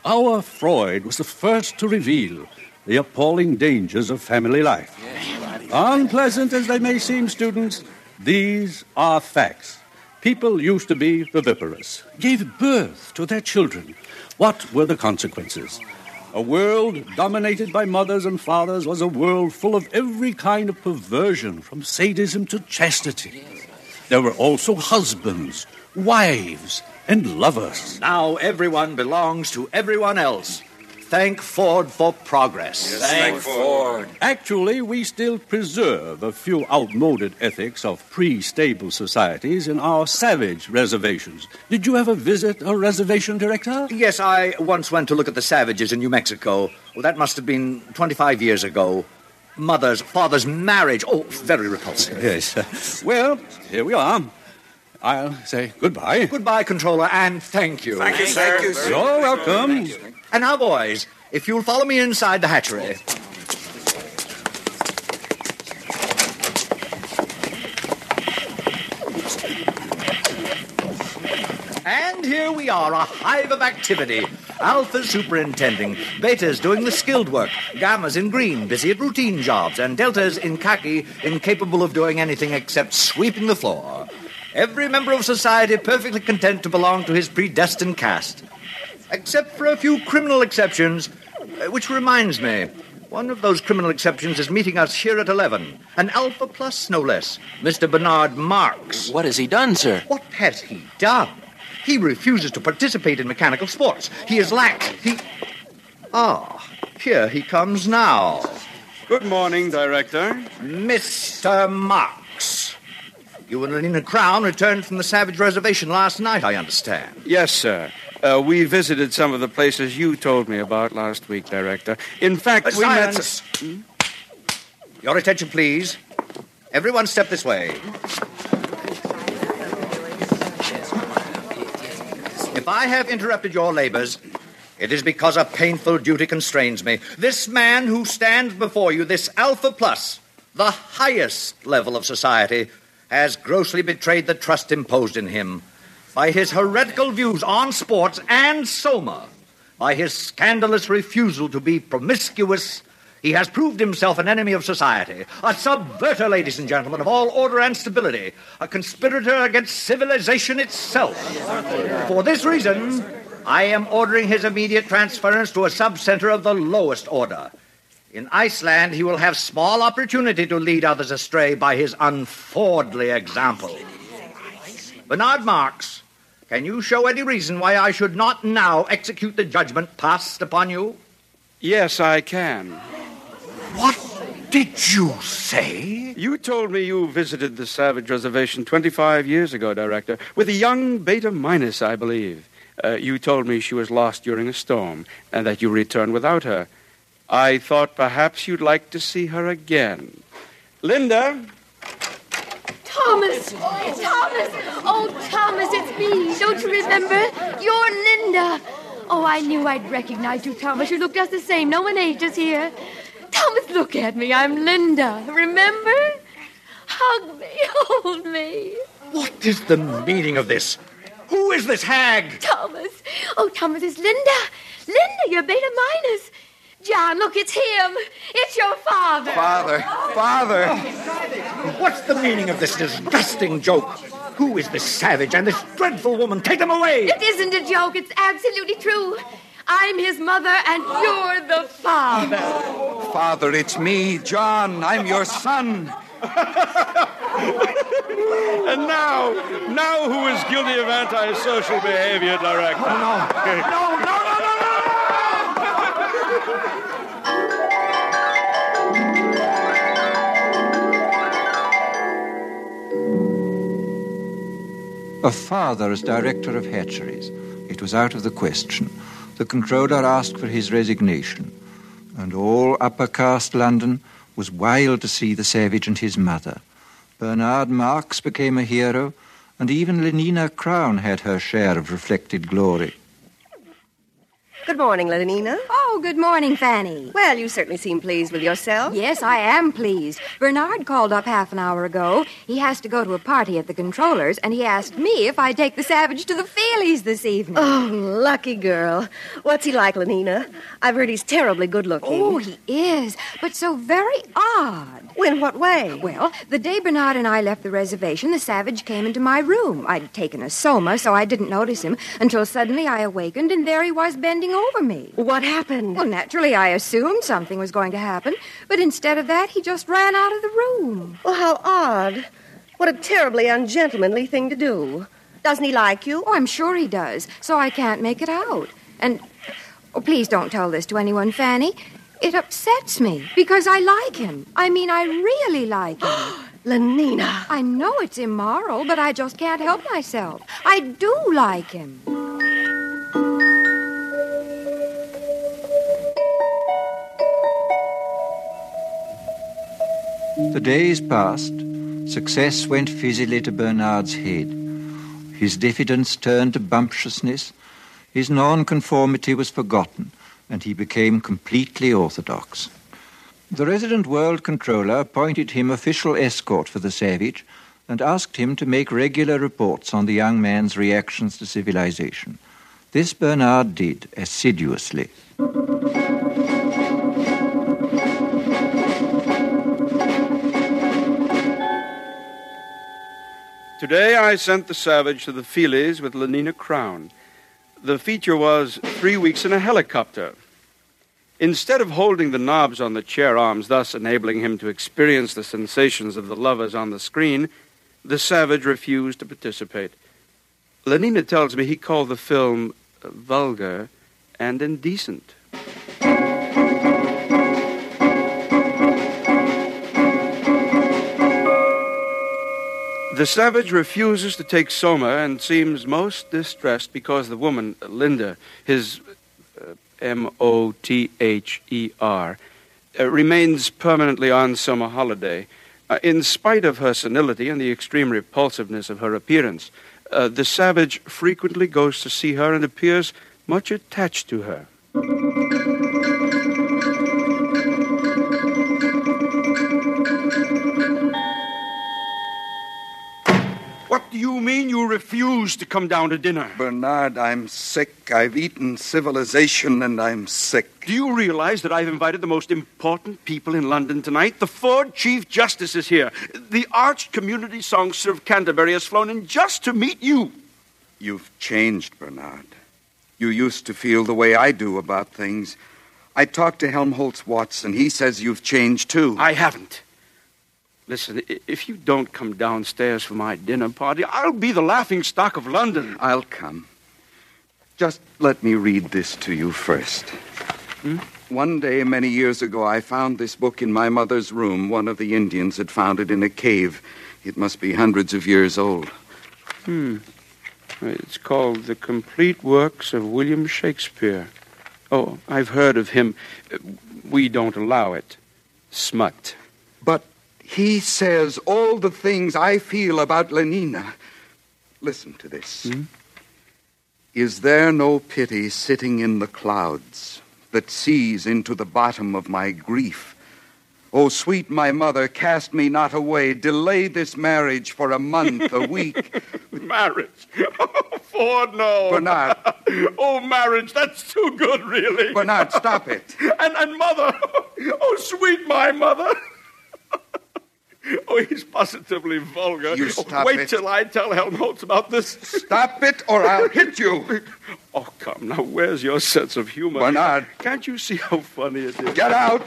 our Freud was the first to reveal the appalling dangers of family life. Unpleasant as they may seem, students, these are facts. People used to be viviparous, gave birth to their children. What were the consequences? A world dominated by mothers and fathers was a world full of every kind of perversion, from sadism to chastity. There were also husbands, wives, and lovers. Now everyone belongs to everyone else. Thank Ford for progress. Thank Ford. Actually, we still preserve a few outmoded ethics of pre stable societies in our savage reservations. Did you ever visit a reservation, Director? Yes, I once went to look at the savages in New Mexico. Well, that must have been 25 years ago. Mother's, father's marriage. Oh, very repulsive. Yes. well, here we are. I'll say goodbye. Goodbye, controller, and thank you. Thank you, sir. Thank you, sir. You're welcome. And now, boys, if you'll follow me inside the hatchery. And here we are, a hive of activity. Alpha's superintending, Beta's doing the skilled work, Gamma's in green, busy at routine jobs, and Delta's in khaki, incapable of doing anything except sweeping the floor. Every member of society perfectly content to belong to his predestined caste. Except for a few criminal exceptions, uh, which reminds me, one of those criminal exceptions is meeting us here at 11. An Alpha Plus, no less. Mr. Bernard Marx. What has he done, sir? What has he done? He refuses to participate in mechanical sports. He is lax. He. Ah, here he comes now. Good morning, Director. Mr. Marx. You and Lena Crown returned from the Savage Reservation last night, I understand. Yes, sir. Uh, we visited some of the places you told me about last week, Director. In fact, Uh, we met. silence. Your attention, please. Everyone step this way. If I have interrupted your labors, it is because a painful duty constrains me. This man who stands before you, this Alpha Plus, the highest level of society, has grossly betrayed the trust imposed in him by his heretical views on sports and Soma, by his scandalous refusal to be promiscuous. He has proved himself an enemy of society, a subverter, ladies and gentlemen, of all order and stability, a conspirator against civilization itself. For this reason, I am ordering his immediate transference to a subcenter of the lowest order. In Iceland, he will have small opportunity to lead others astray by his unfordly example. Bernard Marx, can you show any reason why I should not now execute the judgment passed upon you? Yes, I can. What? did you say? You told me you visited the Savage Reservation 25 years ago, Director, with a young Beta Minus, I believe. Uh, you told me she was lost during a storm and that you returned without her. I thought perhaps you'd like to see her again. Linda, Thomas! Thomas! Oh, Thomas, it's me. Don't you remember? You're Linda. Oh, I knew I'd recognize you, Thomas. You look just the same. No one ages here. Thomas, look at me. I'm Linda. Remember? Hug me. Hold me. What is the meaning of this? Who is this hag? Thomas. Oh, Thomas, it's Linda. Linda, you're beta minus. John, look, it's him. It's your father. Father. Father. Oh, What's the meaning of this disgusting joke? Who is this savage and this dreadful woman? Take them away! It isn't a joke. It's absolutely true. I'm his mother, and you're the father. Father, it's me, John. I'm your son. and now, now who is guilty of antisocial behavior, Director? Oh, no, no, no, no, no, A father as director of hatcheries. It was out of the question. The controller asked for his resignation, and all upper caste London was wild to see the savage and his mother. Bernard Marx became a hero, and even Lenina Crown had her share of reflected glory. Good morning, Lenina. Oh, good morning, Fanny. Well, you certainly seem pleased with yourself. Yes, I am pleased. Bernard called up half an hour ago. He has to go to a party at the controller's, and he asked me if I'd take the Savage to the Feelies this evening. Oh, lucky girl. What's he like, Lenina? I've heard he's terribly good looking. Oh, he is, but so very odd. In what way? Well, the day Bernard and I left the reservation, the Savage came into my room. I'd taken a soma, so I didn't notice him until suddenly I awakened, and there he was bending over me. What happened? Well, naturally, I assumed something was going to happen, but instead of that, he just ran out of the room. Well, how odd. What a terribly ungentlemanly thing to do. Doesn't he like you? Oh, I'm sure he does, so I can't make it out. And, oh, please don't tell this to anyone, Fanny. It upsets me because I like him. I mean, I really like him. Lenina. I know it's immoral, but I just can't help myself. I do like him. The days passed. Success went fizzily to Bernard's head. His diffidence turned to bumptiousness. His nonconformity was forgotten, and he became completely orthodox. The resident world controller appointed him official escort for the savage and asked him to make regular reports on the young man's reactions to civilization. This Bernard did assiduously. Today I sent the Savage to the Feelies with Lenina Crown. The feature was three weeks in a helicopter. Instead of holding the knobs on the chair arms, thus enabling him to experience the sensations of the lovers on the screen, the Savage refused to participate. Lenina tells me he called the film vulgar and indecent. The savage refuses to take Soma and seems most distressed because the woman, Linda, his uh, M O T H E R, uh, remains permanently on soma holiday. Uh, in spite of her senility and the extreme repulsiveness of her appearance, uh, the savage frequently goes to see her and appears much attached to her. What do you mean you refuse to come down to dinner? Bernard, I'm sick. I've eaten civilization and I'm sick. Do you realize that I've invited the most important people in London tonight? The Ford Chief Justice is here. The arch community songster of Canterbury has flown in just to meet you. You've changed, Bernard. You used to feel the way I do about things. I talked to Helmholtz Watson. He says you've changed too. I haven't. Listen, if you don't come downstairs for my dinner party, I'll be the laughing stock of London. I'll come. Just let me read this to you first. Hmm? One day, many years ago, I found this book in my mother's room. One of the Indians had found it in a cave. It must be hundreds of years old. Hmm. It's called The Complete Works of William Shakespeare. Oh, I've heard of him. We don't allow it. Smut. He says all the things I feel about Lenina. Listen to this. Hmm? Is there no pity sitting in the clouds that sees into the bottom of my grief? O sweet my mother, cast me not away. Delay this marriage for a month, a week. marriage? Oh, Ford, no. Bernard. oh, marriage, that's too good, really. Bernard, stop it. and, and mother. Oh, sweet my mother. Oh, he's positively vulgar. You stop Wait it. till I tell Helmholtz about this. Stop it, or I'll hit you. Oh, come now, where's your sense of humor? Bernard. Can't you see how funny it is? Get out.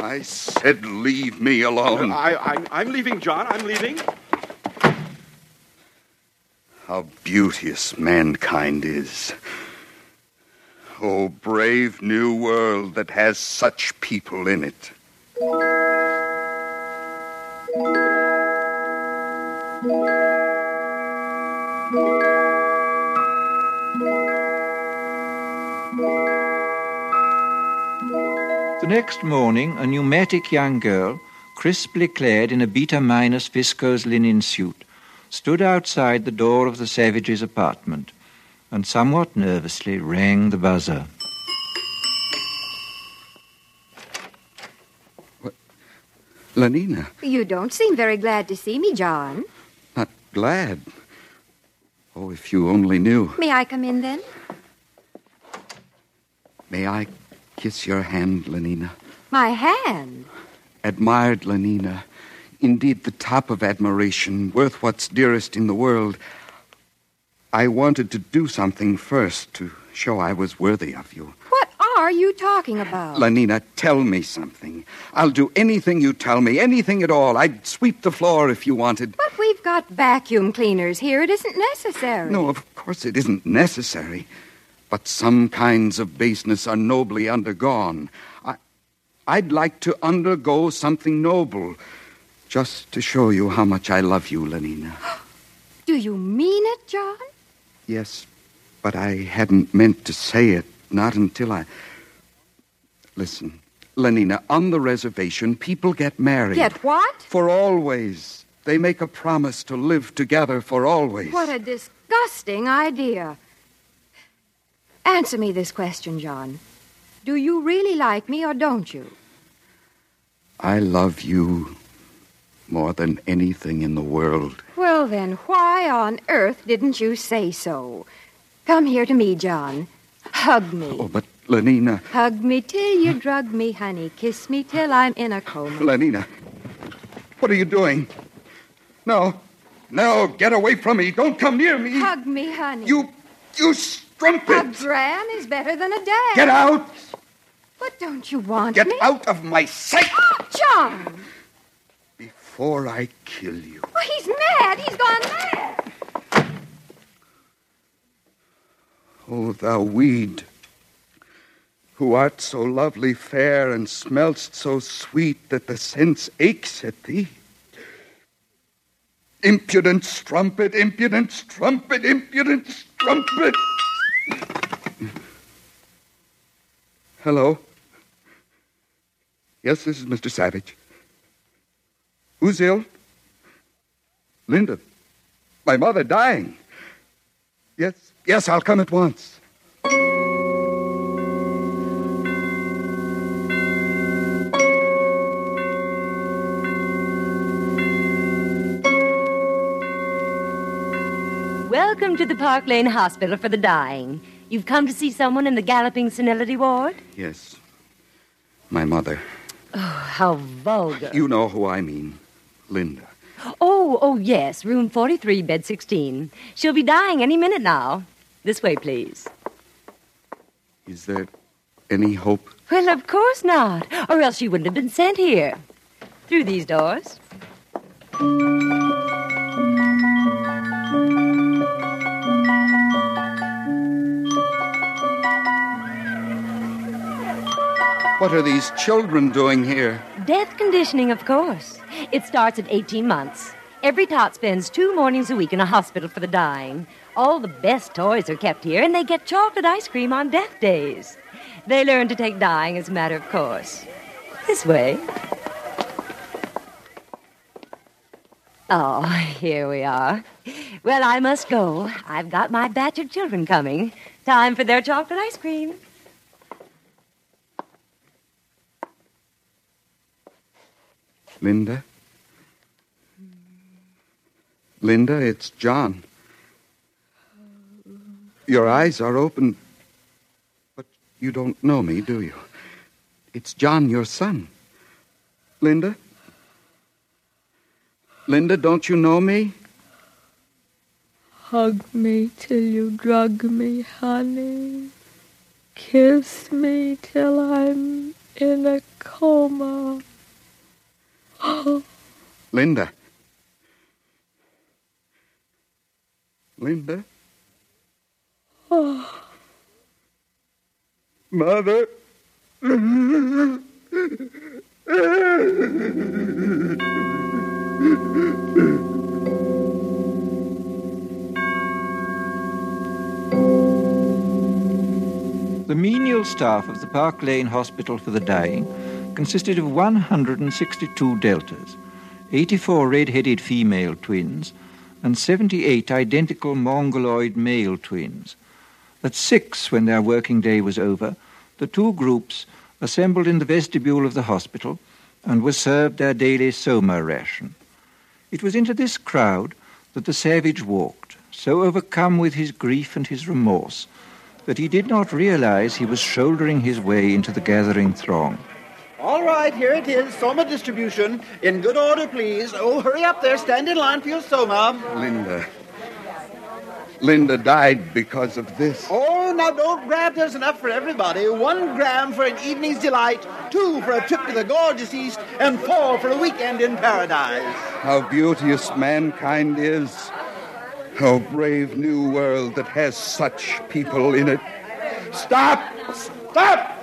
I said leave me alone. I, I, I'm leaving, John. I'm leaving. How beauteous mankind is. Oh, brave new world that has such people in it. The next morning, a pneumatic young girl, crisply clad in a beta minus viscose linen suit, stood outside the door of the savage's apartment and somewhat nervously rang the buzzer. Lenina, You don't seem very glad to see me, John. not glad. Oh, if you only knew. May I come in then? May I kiss your hand, Lenina? My hand. Admired Lenina. Indeed, the top of admiration, worth what's dearest in the world. I wanted to do something first to show I was worthy of you. What are you talking about? Lenina, tell me something. I'll do anything you tell me, anything at all. I'd sweep the floor if you wanted. But we've got vacuum cleaners here. It isn't necessary. No, of course it isn't necessary. But some kinds of baseness are nobly undergone. I, I'd like to undergo something noble, just to show you how much I love you, Lenina. Do you mean it, John? Yes, but I hadn't meant to say it, not until I. Listen, Lenina, on the reservation, people get married. Get what? For always. They make a promise to live together for always. What a disgusting idea. Answer me this question, John. Do you really like me or don't you? I love you more than anything in the world. Well, then, why on earth didn't you say so? Come here to me, John. Hug me. Oh, but Lenina, Hug me till you drug me, honey. Kiss me till I'm in a coma. Lenina, what are you doing? No, no, get away from me. Don't come near me. Hug me, honey. You, you strumpet. A gran is better than a dad. Get out. But don't you want Get me? out of my sight oh, John! before I kill you. Well, he's mad. He's gone mad. O thou weed, who art so lovely fair and smell'st so sweet that the sense aches at thee. Impudent strumpet, impudent strumpet, impudent strumpet. Hello. Yes, this is Mr. Savage. Who's ill? Linda. My mother dying. Yes, yes, I'll come at once. Welcome to the Park Lane Hospital for the Dying. You've come to see someone in the galloping senility ward? Yes. My mother. Oh, how vulgar. You know who I mean. Linda. Oh, oh, yes, room 43, bed 16. She'll be dying any minute now. This way, please. Is there any hope? Well, of course not, or else she wouldn't have been sent here. Through these doors. What are these children doing here? Death conditioning, of course. It starts at 18 months. Every tot spends two mornings a week in a hospital for the dying. All the best toys are kept here, and they get chocolate ice cream on death days. They learn to take dying as a matter of course. This way. Oh, here we are. Well, I must go. I've got my batch of children coming. Time for their chocolate ice cream. Linda? Linda, it's John. Your eyes are open, but you don't know me, do you? It's John, your son. Linda? Linda, don't you know me? Hug me till you drug me, honey. Kiss me till I'm in a coma. Linda. Linda? Oh. Mother? The menial staff of the Park Lane Hospital for the Dying consisted of 162 deltas, 84 red-headed female twins, and 78 identical mongoloid male twins. At six, when their working day was over, the two groups assembled in the vestibule of the hospital and were served their daily soma ration. It was into this crowd that the savage walked, so overcome with his grief and his remorse that he did not realize he was shouldering his way into the gathering throng. All right, here it is. Soma distribution. In good order, please. Oh, hurry up there. Stand in line for your Soma. Linda. Linda died because of this. Oh, now don't grab. There's enough for everybody. One gram for an evening's delight, two for a trip to the gorgeous East, and four for a weekend in paradise. How beauteous mankind is. How brave new world that has such people in it. Stop! Stop!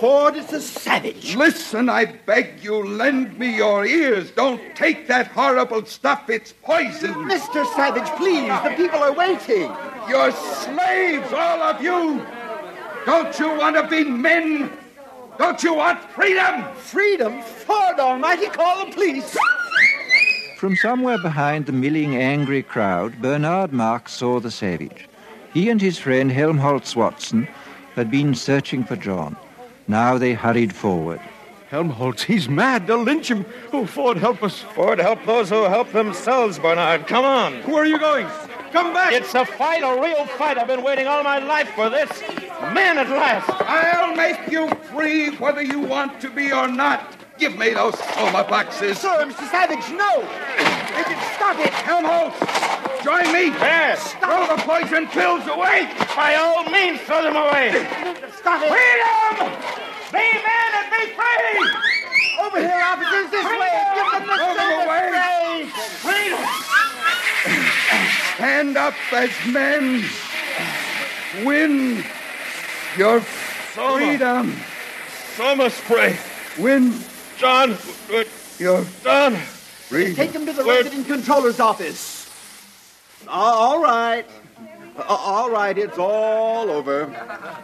Ford is a savage. Listen, I beg you, lend me your ears. Don't take that horrible stuff. It's poison. Mr. Savage, please. The people are waiting. You're slaves, all of you. Don't you want to be men? Don't you want freedom? Freedom? Ford Almighty, call the police. From somewhere behind the milling, angry crowd, Bernard Marx saw the savage. He and his friend Helmholtz Watson had been searching for John. Now they hurried forward. Helmholtz, he's mad. They'll lynch him. Oh, Ford, help us. Ford, help those who help themselves, Bernard. Come on. Where are you going? Come back. It's a fight, a real fight. I've been waiting all my life for this. Man at last. I'll make you free whether you want to be or not. Give me those soma boxes. Sir, Mr. Savage, no. Stop it. Helmholtz, join me. Yes. Throw the poison pills away. By all means, throw them away. Stop it. Freedom! Be men and be free! Over here, officers, this way. Give them the Throw them away. Freedom! Stand up as men. Win your Soma. freedom. Soma spray. Win John, uh, your John. freedom. Take him to the Where- resident controller's office. All right. All right, it's all over.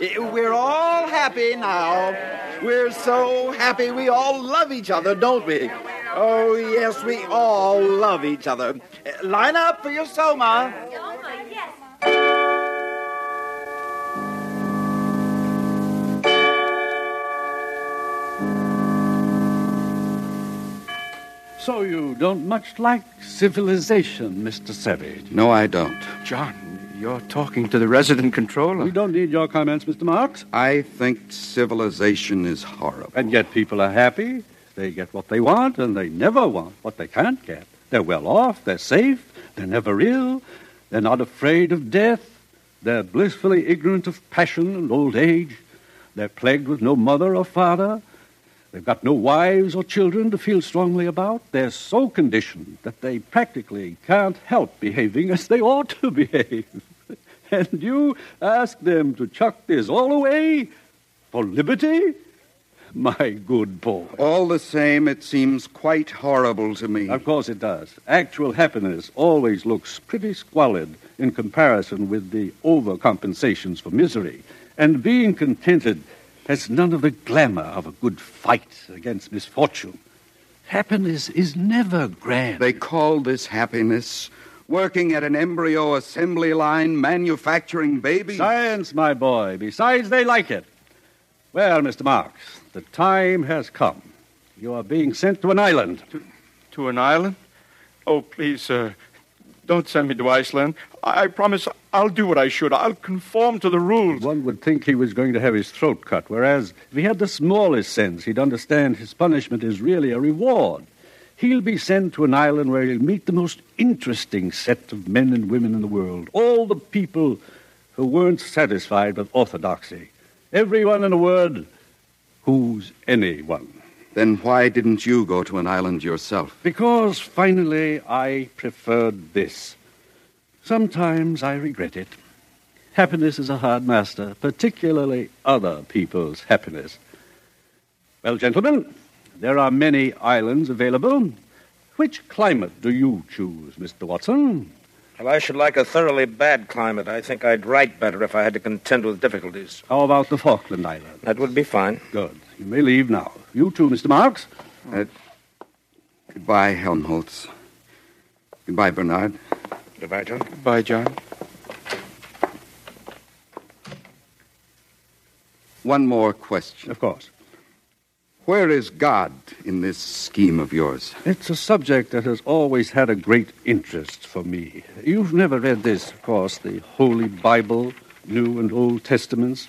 We're all happy now. We're so happy we all love each other, don't we? Oh, yes, we all love each other. Line up for your Soma. So you don't much like civilization, Mr. Savage. No, I don't. John, you're talking to the resident controller. We don't need your comments, Mr. Marx. I think civilization is horrible. And yet people are happy. They get what they want, and they never want what they can't get. They're well off, they're safe, they're never ill, they're not afraid of death, they're blissfully ignorant of passion and old age, they're plagued with no mother or father, they've got no wives or children to feel strongly about, they're so conditioned that they practically can't help behaving as they ought to behave. and you ask them to chuck this all away for liberty? My good boy. All the same, it seems quite horrible to me. Of course it does. Actual happiness always looks pretty squalid in comparison with the overcompensations for misery. And being contented has none of the glamour of a good fight against misfortune. Happiness is never grand. They call this happiness working at an embryo assembly line, manufacturing babies. Science, my boy. Besides, they like it. Well, Mr. Marx, the time has come. You are being sent to an island. To, to an island? Oh, please, sir. Don't send me to Iceland. I, promise I'll do what I should. I'll conform to the rules. One would think he was going to have his throat cut, whereas if he had the smallest sense, he'd understand his punishment is really a reward. He'll be sent to an island where he'll meet the most interesting set of men and women in the world. All the people who weren't satisfied with orthodoxy. Everyone, in a word, who's anyone. Then why didn't you go to an island yourself? Because finally I preferred this. Sometimes I regret it. Happiness is a hard master, particularly other people's happiness. Well, gentlemen, there are many islands available. Which climate do you choose, Mr. Watson? Well, I should like a thoroughly bad climate. I think I'd write better if I had to contend with difficulties. How about the Falkland Islands? That would be fine. Good. You may leave now. You too, Mr. Marx. Uh, goodbye, Helmholtz. Goodbye, Bernard. Goodbye, John. Goodbye, John. One more question. Of course. Where is God in this scheme of yours? It's a subject that has always had a great interest for me. You've never read this, of course, the Holy Bible, New and Old Testaments.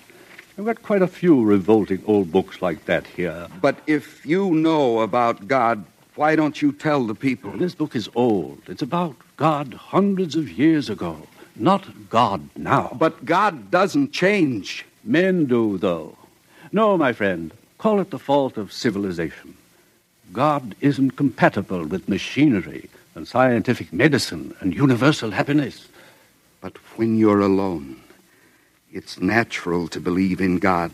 I've got quite a few revolting old books like that here. But if you know about God, why don't you tell the people? This book is old. It's about God hundreds of years ago, not God now. But God doesn't change. Men do, though. No, my friend. Call it the fault of civilization. God isn't compatible with machinery and scientific medicine and universal happiness. But when you're alone, it's natural to believe in God.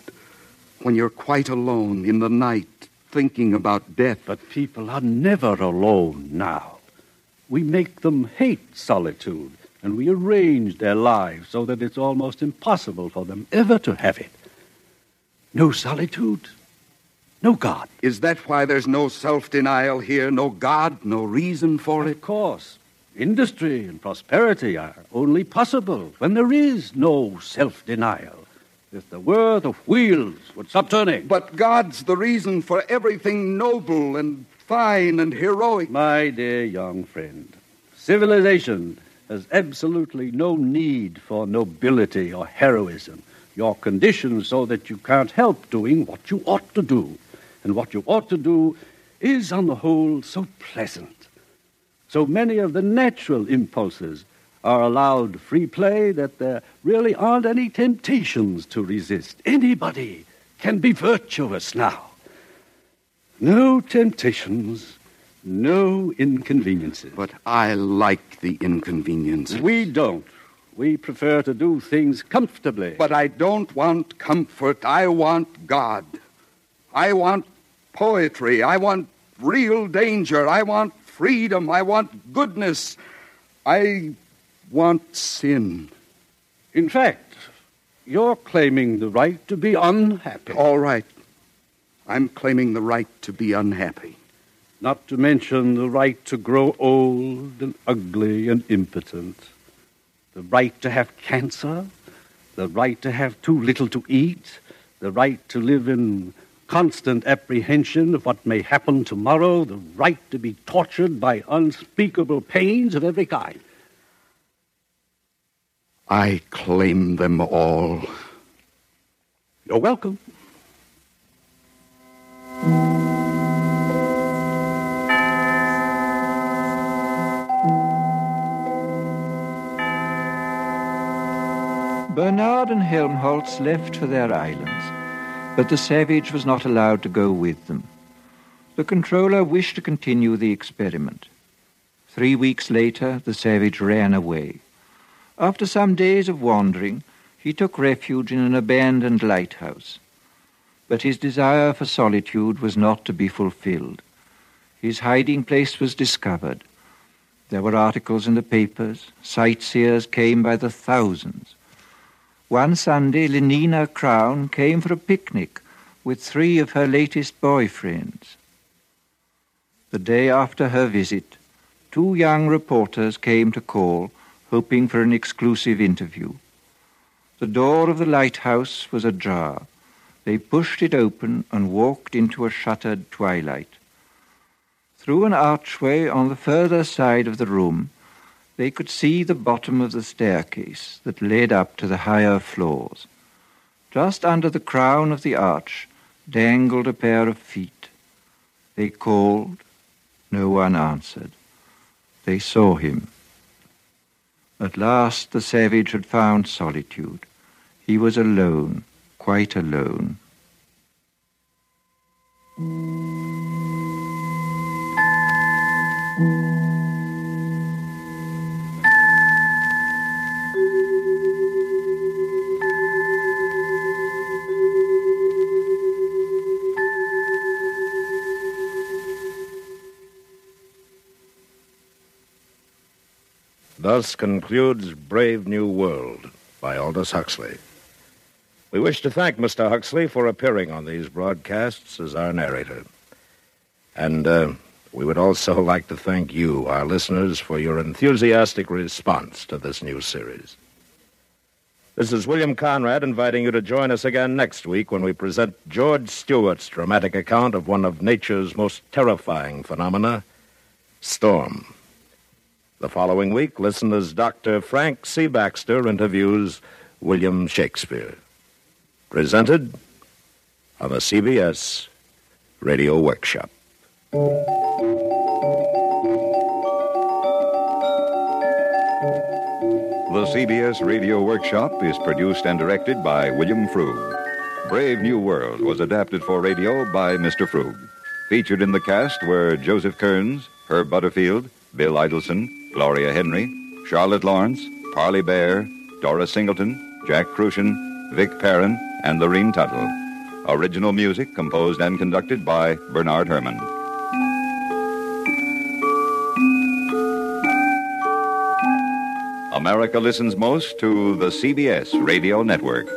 When you're quite alone in the night, thinking about death. But people are never alone now. We make them hate solitude, and we arrange their lives so that it's almost impossible for them ever to have it. No solitude, no God. Is that why there's no self denial here? No God? No reason for it? Of course. Industry and prosperity are only possible when there is no self denial. If there were, the wheels would stop turning. But God's the reason for everything noble and fine and heroic. My dear young friend, civilization has absolutely no need for nobility or heroism. You're conditioned so that you can't help doing what you ought to do and what you ought to do is, on the whole, so pleasant. So many of the natural impulses are allowed free play that there really aren't any temptations to resist. Anybody can be virtuous now. No temptations, no inconveniences. But I like the inconveniences. We don't. We prefer to do things comfortably. But I don't want comfort. I want God. I want poetry. I want real danger. I want freedom. I want goodness. I want sin. In fact, you're claiming the right to be unhappy. All right. I'm claiming the right to be unhappy. Not to mention the right to grow old and ugly and impotent. The right to have cancer. The right to have too little to eat. The right to live in constant apprehension of what may happen tomorrow, the right to be tortured by unspeakable pains of every kind. I claim them all. You're welcome. Bernard and Helmholtz left for their islands but the savage was not allowed to go with them. The controller wished to continue the experiment. Three weeks later, the savage ran away. After some days of wandering, he took refuge in an abandoned lighthouse. but his desire for solitude was not to be fulfilled. His hiding place was discovered. There were articles in the papers. Sightseers came by the thousands. One Sunday, Lenina Crown came for a picnic with three of her latest boyfriends. The day after her visit, two young reporters came to call, hoping for an exclusive interview. The door of the lighthouse was ajar. They pushed it open and walked into a shuttered twilight. Through an archway on the further side of the room, they could see the bottom of the staircase that led up to the higher floors. Just under the crown of the arch dangled a pair of feet. They called. No one answered. They saw him. At last the savage had found solitude. He was alone, quite alone. Thus concludes Brave New World by Aldous Huxley. We wish to thank Mr. Huxley for appearing on these broadcasts as our narrator. And uh, we would also like to thank you, our listeners, for your enthusiastic response to this new series. This is William Conrad inviting you to join us again next week when we present George Stewart's dramatic account of one of nature's most terrifying phenomena, storm. The following week, listen as Dr. Frank C. Baxter interviews William Shakespeare. Presented on the CBS Radio Workshop. The CBS Radio Workshop is produced and directed by William Froug. Brave New World was adapted for radio by Mr. Froug. Featured in the cast were Joseph Kearns, Herb Butterfield, Bill Idelson, Gloria Henry, Charlotte Lawrence, Parley Baer, Dora Singleton, Jack Kruschen, Vic Perrin, and Lorene Tuttle. Original music composed and conducted by Bernard Herrmann. America listens most to the CBS Radio Network.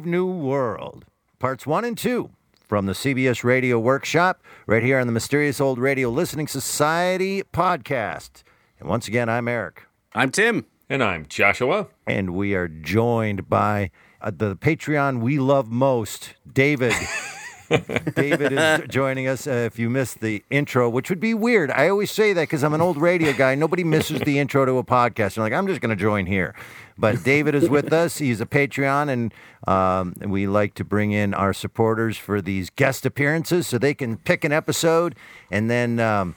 Brave New World, parts one and two from the CBS Radio Workshop, right here on the Mysterious Old Radio Listening Society podcast. And once again, I'm Eric. I'm Tim. And I'm Joshua. And we are joined by uh, the Patreon we love most, David. David is joining us. Uh, if you missed the intro, which would be weird, I always say that because I'm an old radio guy. Nobody misses the intro to a podcast. You're like, I'm just going to join here. But David is with us. He's a Patreon, and, um, we like to bring in our supporters for these guest appearances so they can pick an episode, and then um,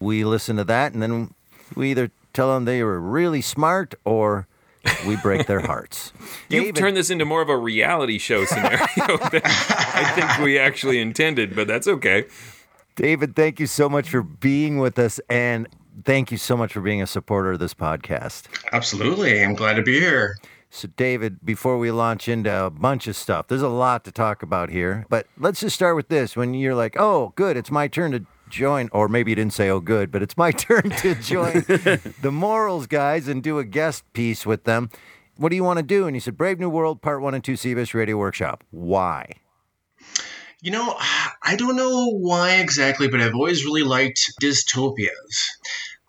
we listen to that, and then we either tell them they were really smart or we break their hearts. You've David- turned this into more of a reality show scenario than I think we actually intended, but that's okay. David, thank you so much for being with us, and thank you so much for being a supporter of this podcast. Absolutely. I'm glad to be here. So, David, before we launch into a bunch of stuff, there's a lot to talk about here, but let's just start with this. When you're like, oh, good, it's my turn to join, or maybe you didn't say, oh, good, but it's my turn to join the Morals guys and do a guest piece with them. What do you want to do? And you said, Brave New World, Part 1 and 2 CBS Radio Workshop. Why? You know, I don't know why exactly, but I've always really liked dystopias.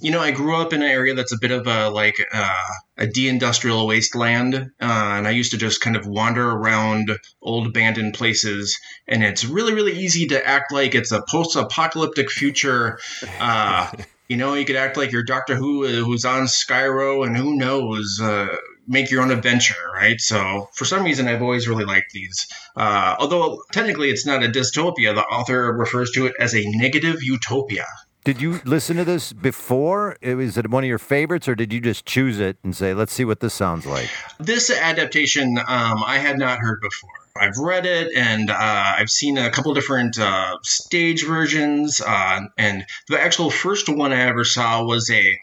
You know, I grew up in an area that's a bit of a like uh, a deindustrial wasteland, uh, and I used to just kind of wander around old abandoned places, and it's really, really easy to act like it's a post-apocalyptic future. Uh, you know, you could act like you're Doctor Who, uh, who's on Skaro, and who knows, uh, make your own adventure, right? So for some reason, I've always really liked these. Uh, although technically it's not a dystopia, the author refers to it as a negative utopia. Did you listen to this before? Was it one of your favorites, or did you just choose it and say, "Let's see what this sounds like"? This adaptation um, I had not heard before. I've read it and uh, I've seen a couple different uh, stage versions. Uh, and the actual first one I ever saw was a,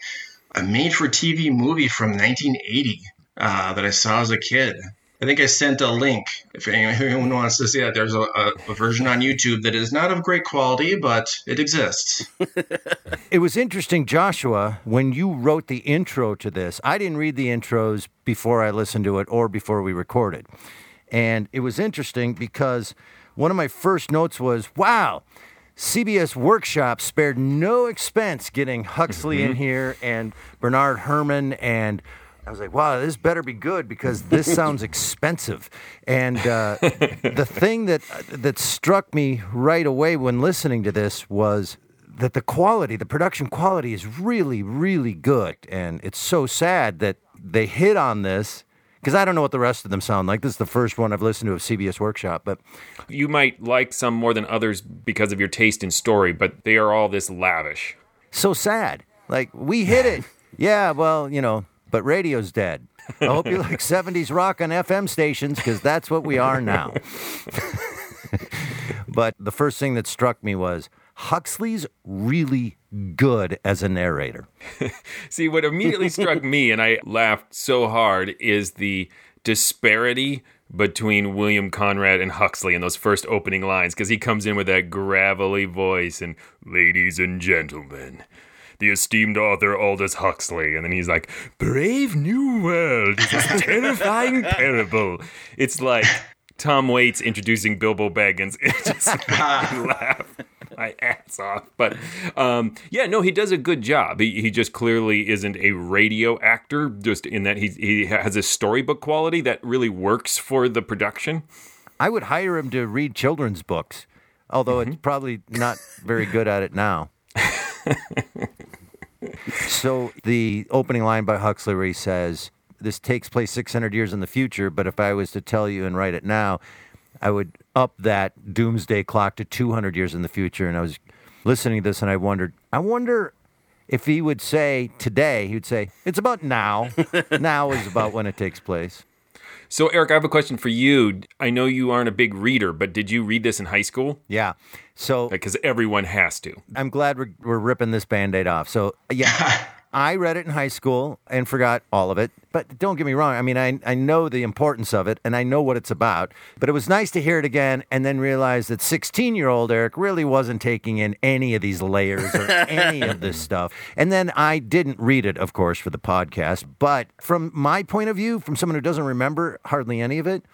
a made for TV movie from 1980 uh, that I saw as a kid. I think I sent a link if anyone wants to see that. There's a, a, version on YouTube that is not of great quality, but it exists. it was interesting, Joshua, when you wrote the intro to this. I didn't read the intros before I listened to it or before we recorded. And it was interesting because one of my first notes was, wow. CBS Workshop spared no expense getting Huxley mm-hmm. in here and Bernard Herrmann and I was like, wow, this better be good because this sounds expensive. And uh, the thing that that struck me right away when listening to this was that the quality, the production quality, is really, really good. And it's so sad that they hit on this because I don't know what the rest of them sound like. This is the first one I've listened to of CBS Workshop, but you might like some more than others because of your taste in story, but they are all this lavish. So sad. Like we hit it. yeah, well, you know, but radio's dead. I hope you like 70s rock on FM stations because that's what we are now. but the first thing that struck me was Huxley's really good as a narrator. See, what immediately struck me, and I laughed so hard, is the disparity between William Conrad and Huxley in those first opening lines because he comes in with that gravelly voice and, ladies and gentlemen, the esteemed author Aldous Huxley. And then he's like, Brave New World is a terrifying parable. It's like Tom Waits introducing Bilbo Baggins. It just made me laugh my ass off. But um, yeah, no, he does a good job. He, he just clearly isn't a radio actor, just in that he, he has a storybook quality that really works for the production. I would hire him to read children's books, although mm-hmm. it's probably not very good at it now. So the opening line by Huxley where he says, this takes place 600 years in the future, but if I was to tell you and write it now, I would up that doomsday clock to 200 years in the future. And I was listening to this and I wondered, I wonder if he would say today, he would say, it's about now. now is about when it takes place. So, Eric, I have a question for you. I know you aren't a big reader, but did you read this in high school? Yeah. So, because everyone has to. I'm glad we're, we're ripping this band aid off. So, yeah, I read it in high school and forgot all of it. But don't get me wrong. I mean, I, I know the importance of it and I know what it's about. But it was nice to hear it again and then realize that 16 year old Eric really wasn't taking in any of these layers or any of this stuff. And then I didn't read it, of course, for the podcast. But from my point of view, from someone who doesn't remember hardly any of it,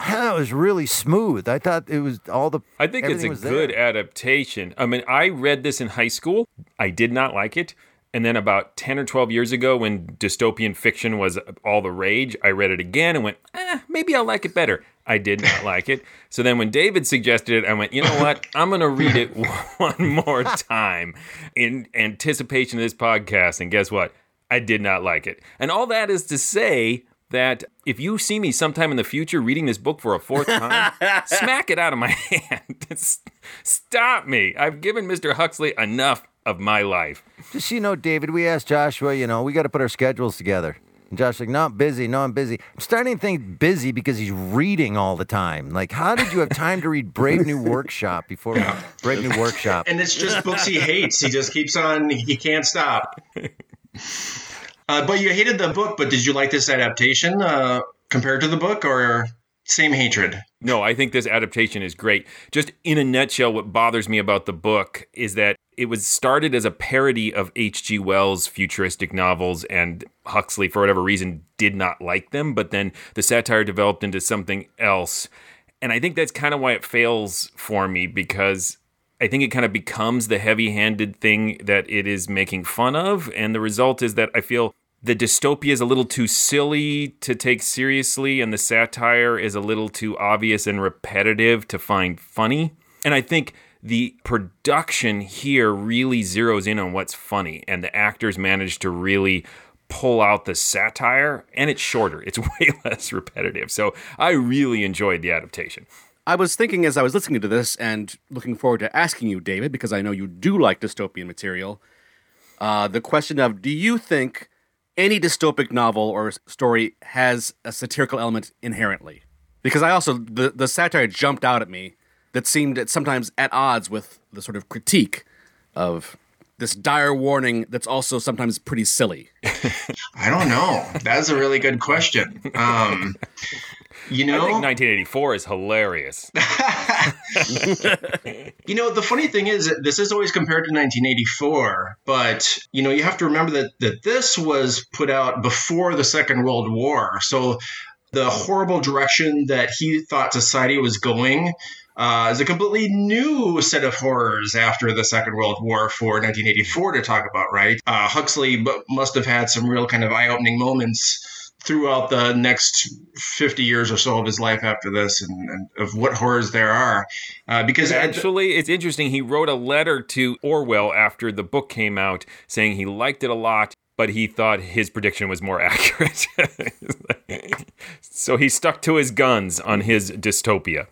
it was really smooth. I thought it was all the. I think it's a good there. adaptation. I mean, I read this in high school. I did not like it. And then about 10 or 12 years ago, when dystopian fiction was all the rage, I read it again and went, eh, maybe I'll like it better. I did not like it. So then when David suggested it, I went, you know what? I'm going to read it one more time in anticipation of this podcast. And guess what? I did not like it. And all that is to say that if you see me sometime in the future reading this book for a fourth time, smack it out of my hand. Stop me. I've given Mr. Huxley enough of my life. Just you know, David, we asked Joshua, you know, we got to put our schedules together. And Josh's like, no, I'm busy. No, I'm busy. I'm starting to think busy because he's reading all the time. Like, how did you have time to read Brave New Workshop before Brave New Workshop? And it's just books he hates. He just keeps on. He can't stop. Uh, but you hated the book. But did you like this adaptation uh, compared to the book, or same hatred? No, I think this adaptation is great. Just in a nutshell, what bothers me about the book is that it was started as a parody of H.G. Wells' futuristic novels, and Huxley, for whatever reason, did not like them. But then the satire developed into something else. And I think that's kind of why it fails for me because I think it kind of becomes the heavy handed thing that it is making fun of. And the result is that I feel the dystopia is a little too silly to take seriously, and the satire is a little too obvious and repetitive to find funny. And I think the production here really zeroes in on what's funny, and the actors manage to really pull out the satire, and it's shorter. It's way less repetitive. So I really enjoyed the adaptation. I was thinking as I was listening to this and looking forward to asking you, David, because I know you do like dystopian material. Uh, the question of do you think any dystopic novel or story has a satirical element inherently? Because I also the the satire jumped out at me that seemed at sometimes at odds with the sort of critique of this dire warning that's also sometimes pretty silly. I don't know. That's a really good question. Um, you know, I think 1984 is hilarious. you know, the funny thing is, this is always compared to 1984, but you know, you have to remember that that this was put out before the Second World War, so the horrible direction that he thought society was going uh, is a completely new set of horrors after the Second World War for 1984 to talk about, right? Uh, Huxley must have had some real kind of eye opening moments throughout the next 50 years or so of his life after this and, and of what horrors there are. Uh, because actually, it's interesting. He wrote a letter to Orwell after the book came out saying he liked it a lot. But he thought his prediction was more accurate. so he stuck to his guns on his dystopia.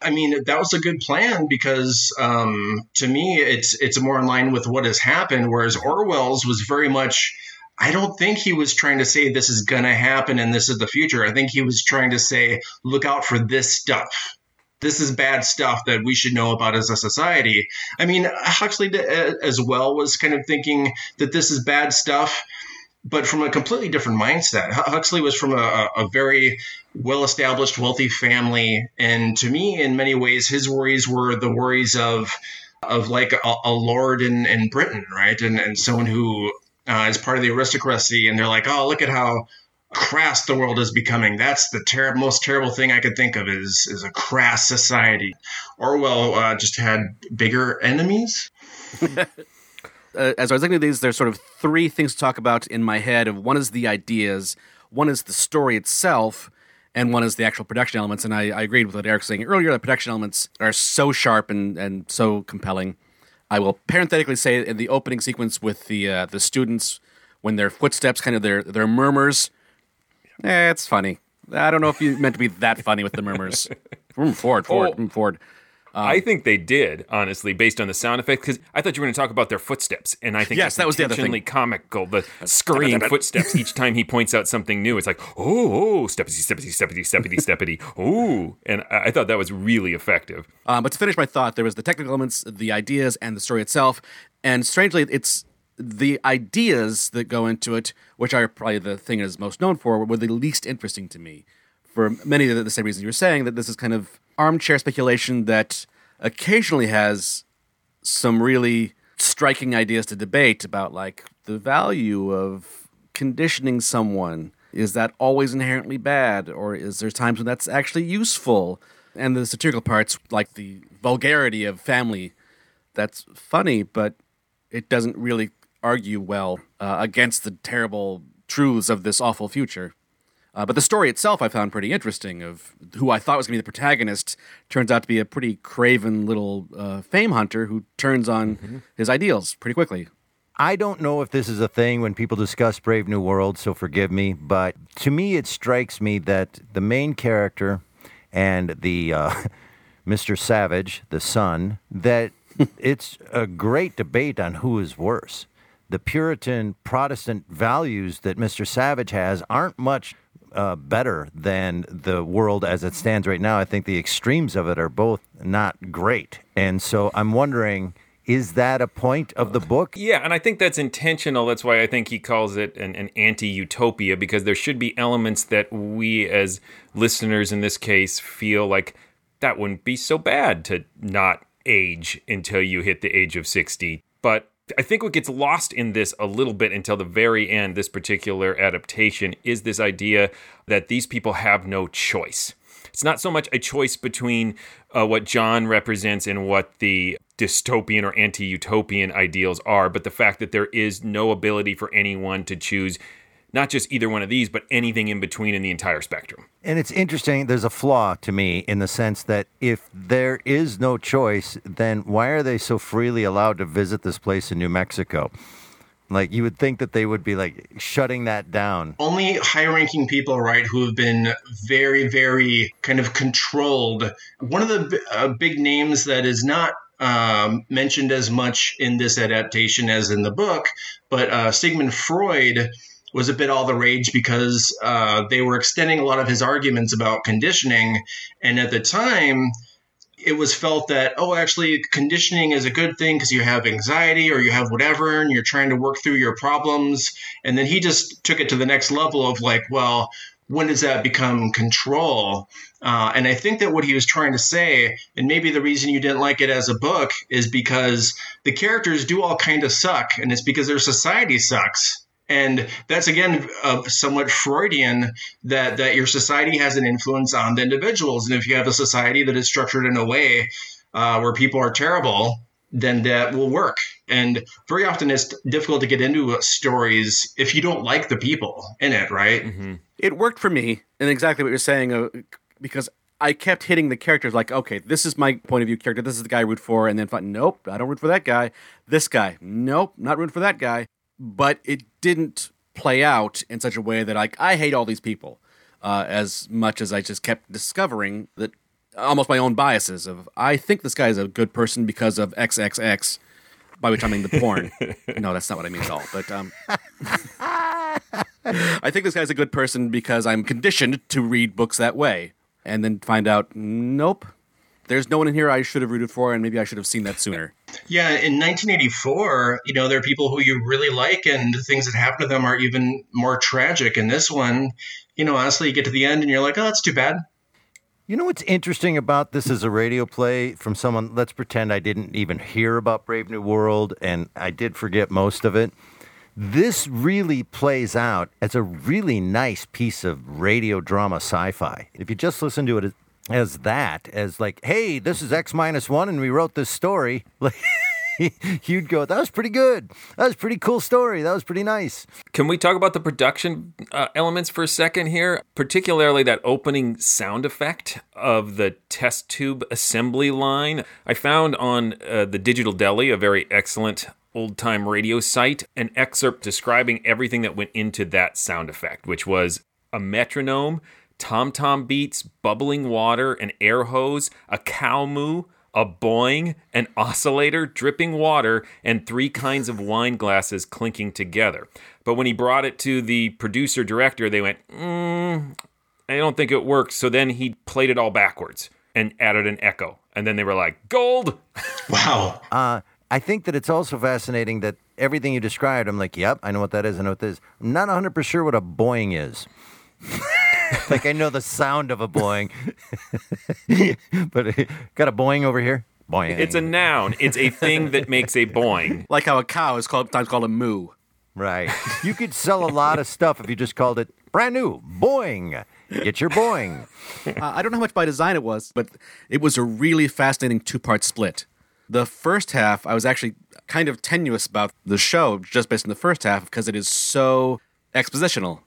I mean, that was a good plan because um, to me, it's it's more in line with what has happened. Whereas Orwell's was very much. I don't think he was trying to say this is going to happen and this is the future. I think he was trying to say, look out for this stuff. This is bad stuff that we should know about as a society. I mean, Huxley uh, as well was kind of thinking that this is bad stuff but from a completely different mindset. Huxley was from a, a very well established, wealthy family. And to me, in many ways, his worries were the worries of of like a, a lord in, in Britain, right? And, and someone who uh, is part of the aristocracy. And they're like, oh, look at how crass the world is becoming. That's the ter- most terrible thing I could think of is, is a crass society. Orwell uh, just had bigger enemies. uh, as I was looking at these, there's sort of three things to talk about in my head. One is the ideas, one is the story itself, and one is the actual production elements. And I, I agreed with what Eric was saying earlier. The production elements are so sharp and, and so compelling. I will parenthetically say in the opening sequence with the uh, the students when their footsteps, kind of their their murmurs, eh, it's funny. I don't know if you meant to be that funny with the murmurs. mm, forward, forward, oh. mm, forward. Um, I think they did, honestly, based on the sound effects. Because I thought you were going to talk about their footsteps, and I think yes, that was the other thing. comical. The scurrying footsteps each time he points out something new. It's like, oh, oh, steppity, steppity, steppity, steppity, steppity, oh, and I, I, thought that was really effective. Um, but to finish my thought, there was the technical elements, the ideas, and the story itself. And strangely, it's the ideas that go into it, which are probably the thing is most known for, were the least interesting to me. For many of the same reasons you were saying, that this is kind of armchair speculation that occasionally has some really striking ideas to debate about like the value of conditioning someone. Is that always inherently bad or is there times when that's actually useful? And the satirical parts like the vulgarity of family that's funny but it doesn't really argue well uh, against the terrible truths of this awful future uh, but the story itself I found pretty interesting. Of who I thought was going to be the protagonist turns out to be a pretty craven little uh, fame hunter who turns on mm-hmm. his ideals pretty quickly. I don't know if this is a thing when people discuss Brave New World, so forgive me. But to me, it strikes me that the main character and the uh, Mr. Savage, the son, that it's a great debate on who is worse. The Puritan Protestant values that Mr. Savage has aren't much uh, better than the world as it stands right now. I think the extremes of it are both not great. And so I'm wondering is that a point of the book? Yeah, and I think that's intentional. That's why I think he calls it an, an anti utopia, because there should be elements that we as listeners in this case feel like that wouldn't be so bad to not age until you hit the age of 60. But I think what gets lost in this a little bit until the very end, this particular adaptation, is this idea that these people have no choice. It's not so much a choice between uh, what John represents and what the dystopian or anti utopian ideals are, but the fact that there is no ability for anyone to choose not just either one of these, but anything in between in the entire spectrum. And it's interesting, there's a flaw to me in the sense that if there is no choice, then why are they so freely allowed to visit this place in New Mexico? Like you would think that they would be like shutting that down. only high ranking people, right, who have been very, very kind of controlled. One of the uh, big names that is not um, mentioned as much in this adaptation as in the book, but uh, Sigmund Freud was a bit all the rage because uh, they were extending a lot of his arguments about conditioning. And at the time, it was felt that oh actually conditioning is a good thing because you have anxiety or you have whatever and you're trying to work through your problems. And then he just took it to the next level of like well when does that become control? Uh, and i think that what he was trying to say and maybe the reason you didn't like it as a book is because the characters do all kind of suck and it's because their society sucks and that's again uh, somewhat Freudian that that your society has an influence on the individuals, and if you have a society that is structured in a way uh, where people are terrible, then that will work. And very often it's difficult to get into stories if you don't like the people in it, right? It worked for me, and exactly what you're saying, uh, because I kept hitting the characters like, okay, this is my point of view character. This is the guy I root for, and then nope, I don't root for that guy. This guy, nope, not root for that guy. But it didn't play out in such a way that like I hate all these people uh, as much as I just kept discovering that almost my own biases of I think this guy is a good person because of XXX. By which I mean the porn. no, that's not what I mean at all. But um, I think this guy's a good person because I'm conditioned to read books that way, and then find out, nope, there's no one in here I should have rooted for, and maybe I should have seen that sooner. Yeah, in 1984, you know, there are people who you really like, and the things that happen to them are even more tragic. In this one, you know, honestly, you get to the end and you're like, oh, that's too bad. You know what's interesting about this as a radio play from someone? Let's pretend I didn't even hear about Brave New World and I did forget most of it. This really plays out as a really nice piece of radio drama sci fi. If you just listen to it as that, as like, hey, this is X minus one and we wrote this story, like, you'd go, that was pretty good. That was pretty cool story. That was pretty nice. Can we talk about the production uh, elements for a second here? Particularly that opening sound effect of the test tube assembly line. I found on uh, the Digital Deli, a very excellent old time radio site, an excerpt describing everything that went into that sound effect, which was a metronome, tom tom beats, bubbling water, an air hose, a cow moo, a boing, an oscillator, dripping water, and three kinds of wine glasses clinking together. But when he brought it to the producer director, they went, mm, I don't think it works. So then he played it all backwards and added an echo. And then they were like, gold! Wow. Uh, I think that it's also fascinating that everything you described, I'm like, yep, I know what that is. I know what this is. I'm not 100% sure what a boing is. like, I know the sound of a boing, but got a boing over here? Boing. It's a noun, it's a thing that makes a boing. Like how a cow is called, sometimes called a moo. Right. You could sell a lot of stuff if you just called it brand new, boing. Get your boing. Uh, I don't know how much by design it was, but it was a really fascinating two part split. The first half, I was actually kind of tenuous about the show just based on the first half because it is so expositional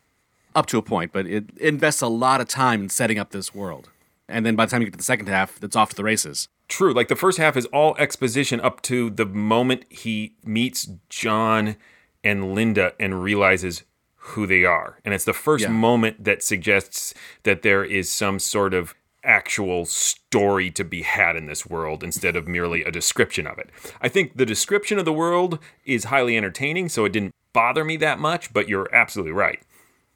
up to a point, but it invests a lot of time in setting up this world. And then by the time you get to the second half, it's off to the races. True. Like the first half is all exposition up to the moment he meets John and Linda and realizes who they are. And it's the first Yeah. moment that suggests that there is some sort of actual story to be had in this world instead of merely a description of it. I think the description of the world is highly entertaining, so it didn't bother me that much, but you're absolutely right.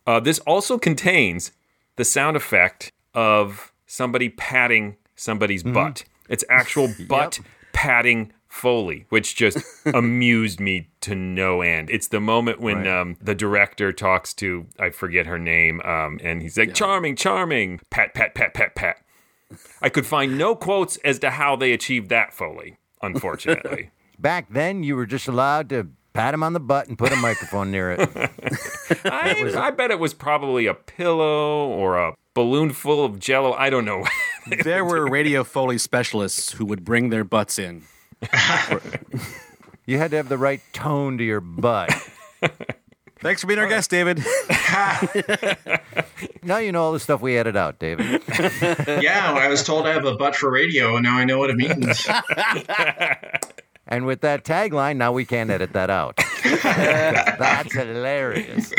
Uh, this also contains the sound effect of somebody patting somebody's butt. It's actual butt patting Foley, which just amused me to no end. It's the moment when Right. um, the director talks to, I forget her name, um, and he's like, charming, charming, pat, pat, pat, pat, pat. I could find no quotes as to how they achieved that Foley, unfortunately. Back then, you were just allowed to pat him on the butt and put a microphone near it. I, I bet it was probably a pillow or a balloon full of jello. I don't know. there were radio Foley specialists who would bring their butts in. You had to have the right tone to your butt. Thanks for being our guest, David. now you know all the stuff we edited out, David. yeah, I was told I have a butt for radio, and now I know what it means. And with that tagline, now we can't edit that out. That's hilarious.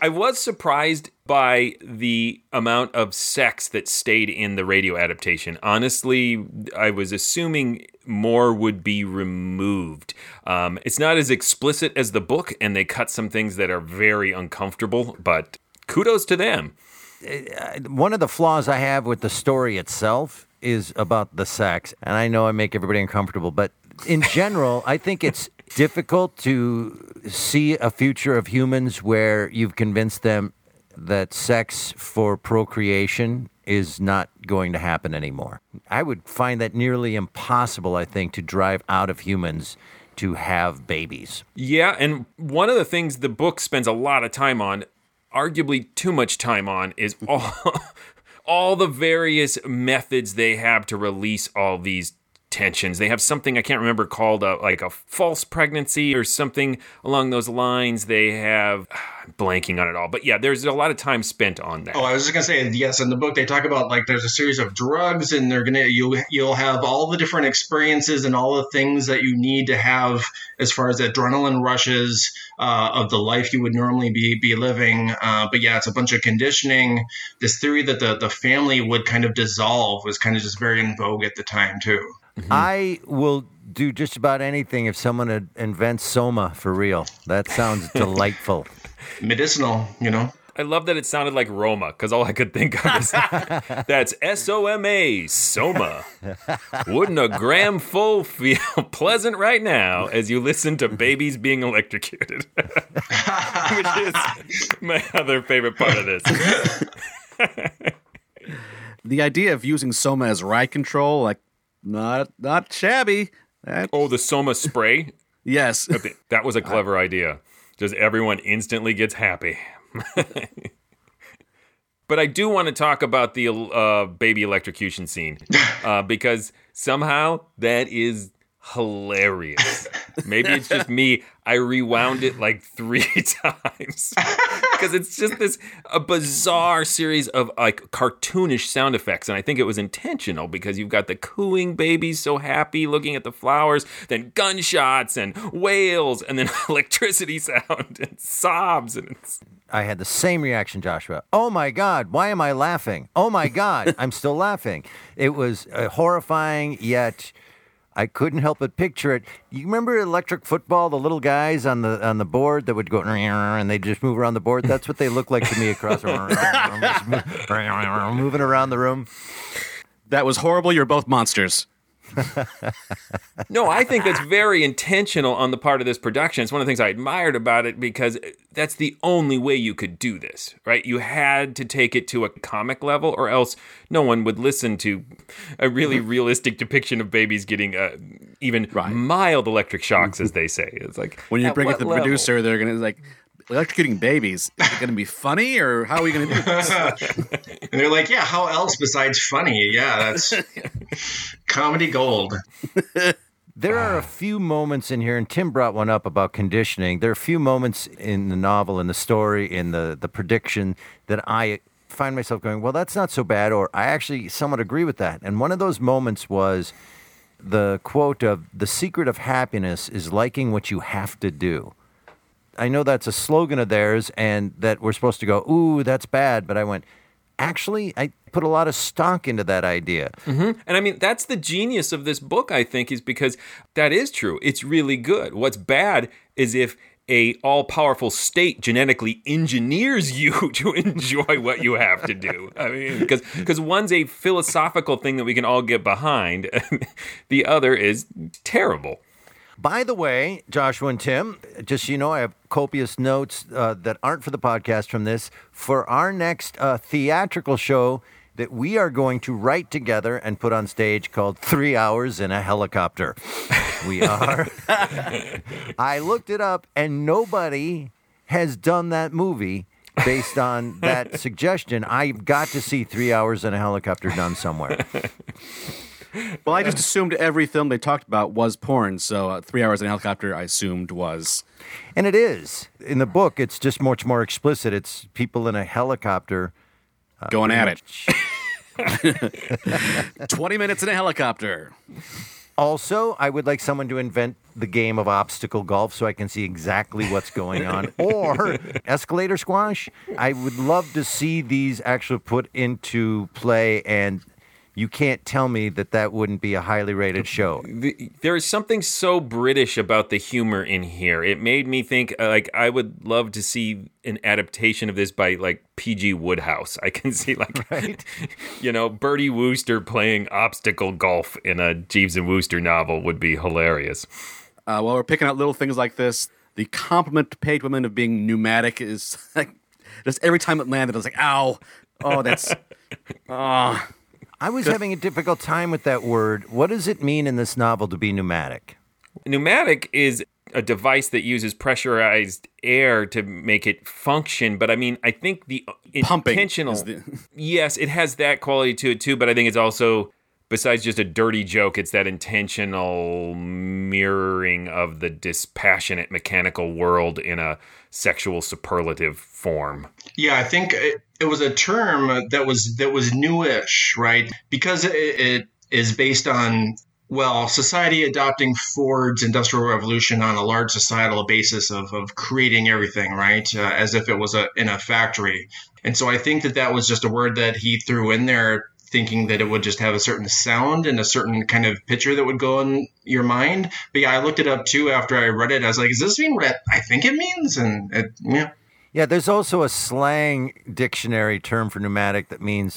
I was surprised by the amount of sex that stayed in the radio adaptation. Honestly, I was assuming more would be removed. Um, it's not as explicit as the book, and they cut some things that are very uncomfortable, but kudos to them. Uh, One of the flaws I have with the story itself is about the sex. And I know I make everybody uncomfortable, but in general, I think it's difficult to see a future of humans where you've convinced them that sex for procreation is not going to happen anymore. I would find that nearly impossible, I think, to drive out of humans to have babies. Yeah, and one of the things the book spends a lot of time on, arguably too much time on, is all all the various methods they have to release all these tensions. They have something I can't remember called a, like a false pregnancy or something along those lines. They have blanking on it all, but yeah, there's a lot of time spent on that. Oh, I was just gonna say yes. In the book, they talk about like there's a series of drugs, and they're gonna you you'll have all the different experiences and all the things that you need to have as far as adrenaline rushes uh, of the life you would normally be be living. Uh, but yeah, it's a bunch of conditioning. This theory that the the family would kind of dissolve was kind of just very in vogue at the time too. I will do just about anything if someone in- invents soma for real. That sounds delightful. Medicinal, you know. I love that it sounded like Roma because all I could think of is that's S O M A, Soma. Wouldn't a gram full feel pleasant right now as you listen to babies being electrocuted? Which is my other favorite part of this. The idea of using Soma as ride control, like, not not shabby. That- Oh, the Soma spray? yes. Okay, That was a clever idea. Just everyone instantly gets happy. but I do want to talk about the uh, baby electrocution scene uh, because somehow that is hilarious. Maybe it's just me. I rewound it like three times because it's just this a bizarre series of like cartoonish sound effects, and I think it was intentional because you've got the cooing babies so happy looking at the flowers, then gunshots and wails, and then electricity sound and sobs, and it's I had the same reaction, Joshua. Oh my God, why am I laughing? Oh my God, I'm still laughing. It was uh, horrifying, yet I couldn't help but picture it. You remember electric football, the little guys on the on the board that would go and they just move around the board? That's what they look like to me across moving around the room. That was horrible. You're both monsters. No, I think that's very intentional on the part of this production. It's one of the things I admired about it because that's the only way you could do this, right? You had to take it to a comic level, or else no one would listen to a really realistic depiction of babies getting uh, even mild electric shocks, as they say. It's like When you bring it to the level? producer, they're gonna like electrocuting babies. Is it gonna be funny or how are we gonna do this? And they're like, yeah, how else besides funny? Yeah, that's comedy gold. There are a few moments in here, and Tim brought one up about conditioning. There are a few moments in the novel, in the story, in the, the prediction that I find myself going, well, that's not so bad, or I actually somewhat agree with that. And one of those moments was the quote of, the secret of happiness is liking what you have to do. I know that's a slogan of theirs, and that we're supposed to go, ooh, that's bad. But I went, actually, I put a lot of stock into that idea. hmm And I mean, that's the genius of this book, I think, is because that is true. It's really good. What's bad is if a all-powerful state genetically engineers you to enjoy what you have to do. I mean, because because one's a philosophical thing that we can all get behind, the other is terrible. By the way, Joshua and Tim, just so you know, I have copious notes uh, that aren't for the podcast from this. For our next uh, theatrical show that we are going to write together and put on stage called Three Hours in a Helicopter. We are. I looked it up, and nobody has done that movie based on that suggestion. I've got to see Three Hours in a Helicopter done somewhere. Well, I just assumed every film they talked about was porn, so uh, Three Hours in a Helicopter I assumed was. And it is. In the book, it's just much more explicit. It's people in a helicopter uh, Going at it. 20 minutes in a helicopter. Also, I would like someone to invent the game of obstacle golf so I can see exactly what's going on. or escalator squash. I would love to see these actually put into play, and you can't tell me that that wouldn't be a highly rated show. The- there is something so British about the humor in here. It made me think uh, like I would love to see an adaptation of this by like PG Wodehouse. I can see like right? you know Bertie Wooster playing obstacle golf in a Jeeves and Wooster novel would be hilarious. Uh, while we're picking out little things like this, the compliment paid women of being pneumatic is like just every time it landed, I was like, "Ow! Oh, that's oh." I was having a difficult time with that word. What does it mean in this novel to be pneumatic? Pneumatic is a device that uses pressurized air to make it function, but I mean, I think the Pumping intentional. is the- yes, it has that quality to it too, but I think it's also besides just a dirty joke, it's that intentional mirroring of the dispassionate mechanical world in a sexual superlative form. Yeah, I think it, it was a term that was that was newish, right? Because it, it is based on well, society adopting Ford's Industrial Revolution on a large societal basis of, of creating everything, right? Uh, as if it was a in a factory. And so I think that that was just a word that he threw in there thinking that it would just have a certain sound and a certain kind of picture that would go in your mind. But yeah, I looked it up too after I read it. I was like, does this mean what I think it means? And it, yeah. Yeah, there's also a slang dictionary term for pneumatic that means,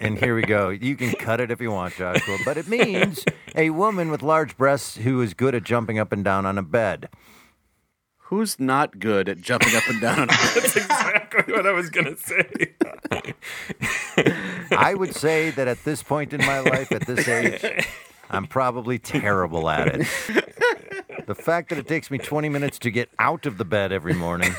and here we go. You can cut it if you want, Joshua, but it means a woman with large breasts who is good at jumping up and down on a bed. Who's not good at jumping up and down? That's exactly what I was gonna say. I would say that at this point in my life, at this age, I'm probably terrible at it. The fact that it takes me 20 minutes to get out of the bed every morning.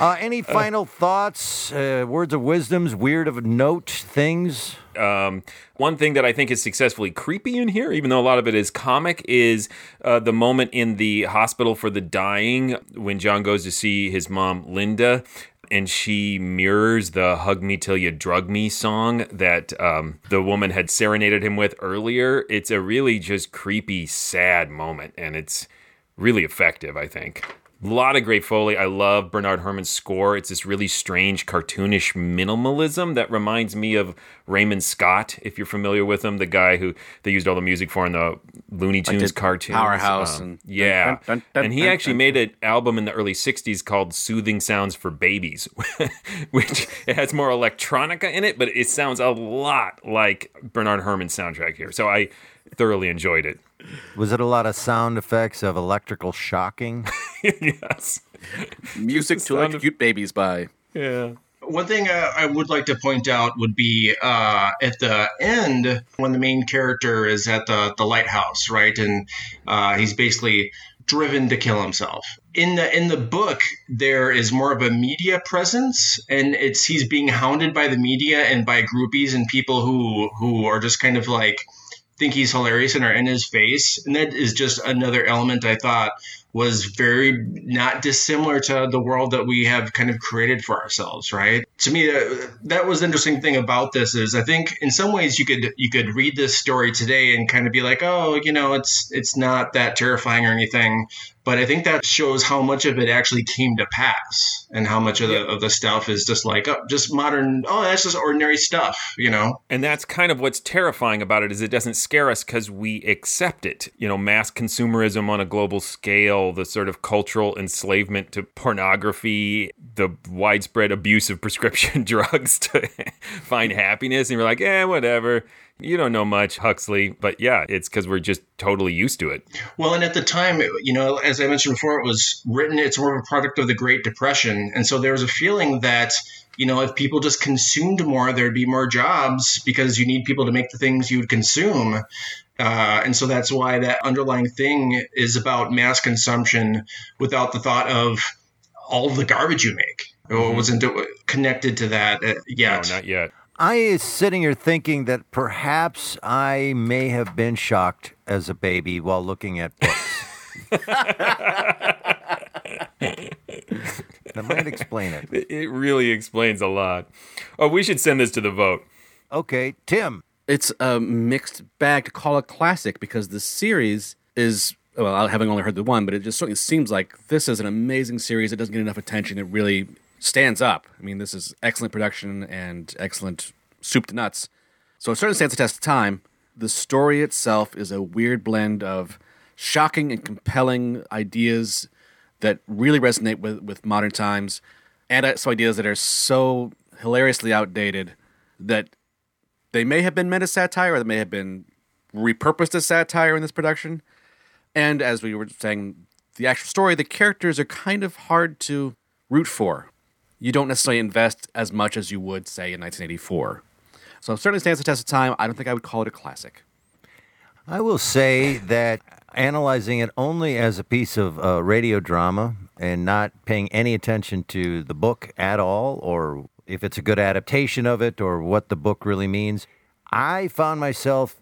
Uh, any final thoughts, uh, words of wisdoms, weird of note things? Um, one thing that I think is successfully creepy in here, even though a lot of it is comic, is uh, the moment in the hospital for the dying when John goes to see his mom, Linda, and she mirrors the Hug Me Till You Drug Me song that um, the woman had serenaded him with earlier. It's a really just creepy, sad moment, and it's really effective, I think. A lot of great Foley. I love Bernard Herrmann's score. It's this really strange, cartoonish minimalism that reminds me of Raymond Scott, if you're familiar with him, the guy who they used all the music for in the Looney Like Tunes did cartoons. Powerhouse Um, and- yeah. dun, dun, dun, and he actually made an album in the early 60s called Soothing Sounds for Babies, which it has more electronica in it, but it sounds a lot like Bernard Herrmann's soundtrack here. So I thoroughly enjoyed it. Was it a lot of sound effects of electrical shocking? yes. Music to electrocute babies by. Yeah. One thing uh, I would like to point out would be uh, at the end when the main character is at the, the lighthouse, right, and uh, he's basically driven to kill himself. In the in the book, there is more of a media presence, and it's he's being hounded by the media and by groupies and people who who are just kind of like think he's hilarious and are in his face, and that is just another element I thought was very not dissimilar to the world that we have kind of created for ourselves, right? To me, that was the interesting thing about this is I think in some ways you could you could read this story today and kind of be like, oh, you know, it's it's not that terrifying or anything, but I think that shows how much of it actually came to pass and how much of the of the stuff is just like oh, just modern. Oh, that's just ordinary stuff, you know. And that's kind of what's terrifying about it is it doesn't scare us because we accept it. You know, mass consumerism on a global scale, the sort of cultural enslavement to pornography, the widespread abuse of prescription drugs to find happiness. And you're like, eh, whatever. You don't know much, Huxley. But yeah, it's because we're just totally used to it. Well, and at the time, you know, as I mentioned before, it was written, it's more of a product of the Great Depression. And so there was a feeling that, you know, if people just consumed more, there'd be more jobs because you need people to make the things you would consume. Uh, and so that's why that underlying thing is about mass consumption without the thought of all the garbage you make. It wasn't connected to that uh, yet. No, not yet. I is sitting here thinking that perhaps I may have been shocked as a baby while looking at books. that might explain it. It it really explains a lot. Oh, we should send this to the vote. Okay, Tim, it's a mixed bag to call it classic because the series is well, having only heard the one, but it just certainly seems like this is an amazing series. It doesn't get enough attention. It really stands up. I mean, this is excellent production and excellent soup to nuts. So it certainly stands the test of time. The story itself is a weird blend of shocking and compelling ideas that really resonate with, with modern times and some ideas that are so hilariously outdated that they may have been meant as satire or they may have been repurposed as satire in this production. And as we were saying, the actual story, the characters are kind of hard to root for. You don't necessarily invest as much as you would, say, in 1984. So certainly stands the test of time. I don't think I would call it a classic. I will say that analyzing it only as a piece of uh, radio drama and not paying any attention to the book at all, or if it's a good adaptation of it, or what the book really means, I found myself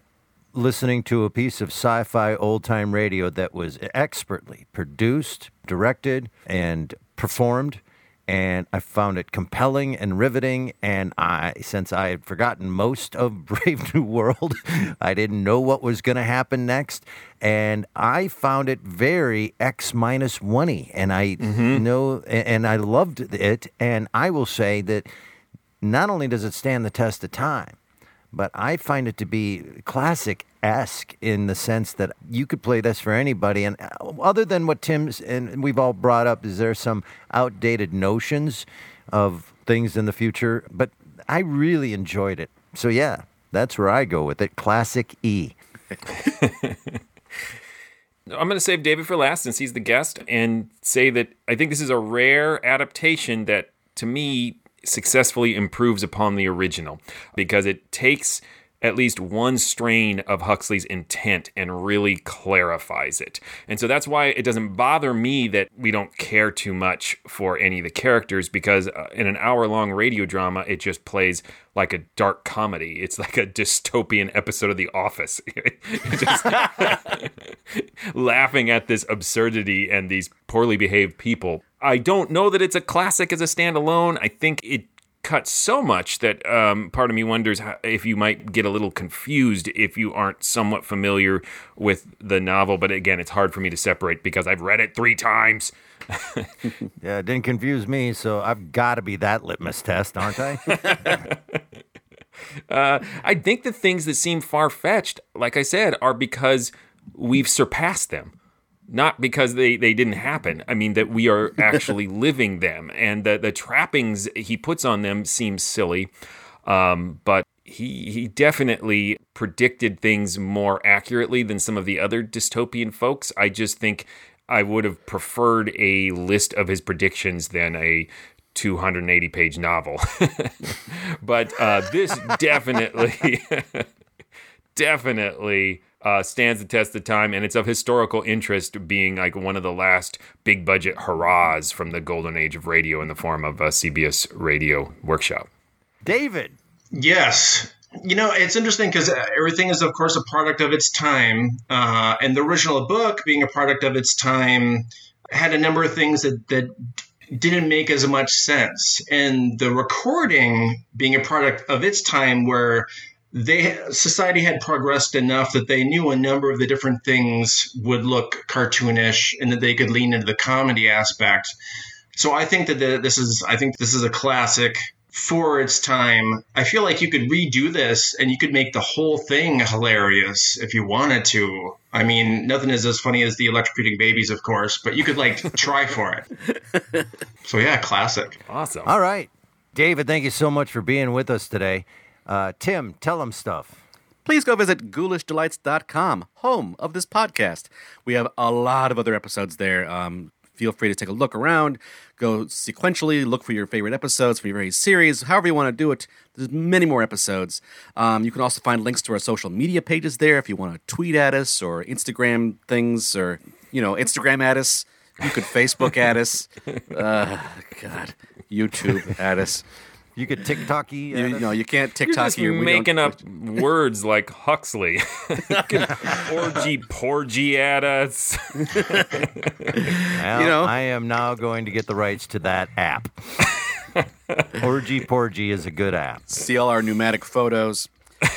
listening to a piece of sci fi old time radio that was expertly produced, directed, and performed. And I found it compelling and riveting. And I, since I had forgotten most of Brave New World, I didn't know what was going to happen next. And I found it very X minus one And I mm-hmm. know, and I loved it. And I will say that not only does it stand the test of time, but I find it to be classic esque in the sense that you could play this for anybody. And uh, other than what Tim's and we've all brought up, is there some outdated notions of things in the future? But I really enjoyed it. So yeah, that's where I go with it. Classic E. I'm going to save David for last since he's the guest and say that I think this is a rare adaptation that, to me, successfully improves upon the original because it takes at least one strain of Huxley's intent and really clarifies it. And so that's why it doesn't bother me that we don't care too much for any of the characters because uh, in an hour long radio drama, it just plays like a dark comedy. It's like a dystopian episode of The Office. just laughing at this absurdity and these poorly behaved people. I don't know that it's a classic as a standalone. I think it cut so much that um, part of me wonders how, if you might get a little confused if you aren't somewhat familiar with the novel. But again, it's hard for me to separate because I've read it three times. yeah, it didn't confuse me, so I've got to be that litmus test, aren't I? uh, I think the things that seem far fetched, like I said, are because we've surpassed them not because they, they didn't happen. I mean, that we are actually living them. And the, the trappings he puts on them seem silly. Um, but he, he definitely predicted things more accurately than some of the other dystopian folks. I just think I would have preferred a list of his predictions than a 280 page novel. but uh, this definitely, definitely uh, stands the test of time, and it's of historical interest, being like one of the last big budget hurrahs from the golden age of radio in the form of a CBS Radio Workshop. David. Yes. You know, it's interesting because everything is, of course, a product of its time. Uh, and the original book, being a product of its time, had a number of things that, that didn't make as much sense. And the recording, being a product of its time, where they society had progressed enough that they knew a number of the different things would look cartoonish and that they could lean into the comedy aspect. So I think that the, this is I think this is a classic for its time. I feel like you could redo this and you could make the whole thing hilarious if you wanted to. I mean, nothing is as funny as the electrocuting babies, of course, but you could like try for it. So yeah, classic. Awesome. All right. David, thank you so much for being with us today. Uh, Tim, tell them stuff. Please go visit ghoulishdelights.com, home of this podcast. We have a lot of other episodes there. Um, feel free to take a look around, go sequentially, look for your favorite episodes for your very series, however you want to do it. There's many more episodes. Um, you can also find links to our social media pages there if you want to tweet at us or Instagram things or, you know, Instagram at us. You could Facebook at us. Uh, God, YouTube at us. You could TikTok You, no, you can't TikTok. You're just making up words like Huxley. Orgy porgy at us. Well, You know? I am now going to get the rights to that app. Orgy Porgy is a good app. See all our pneumatic photos.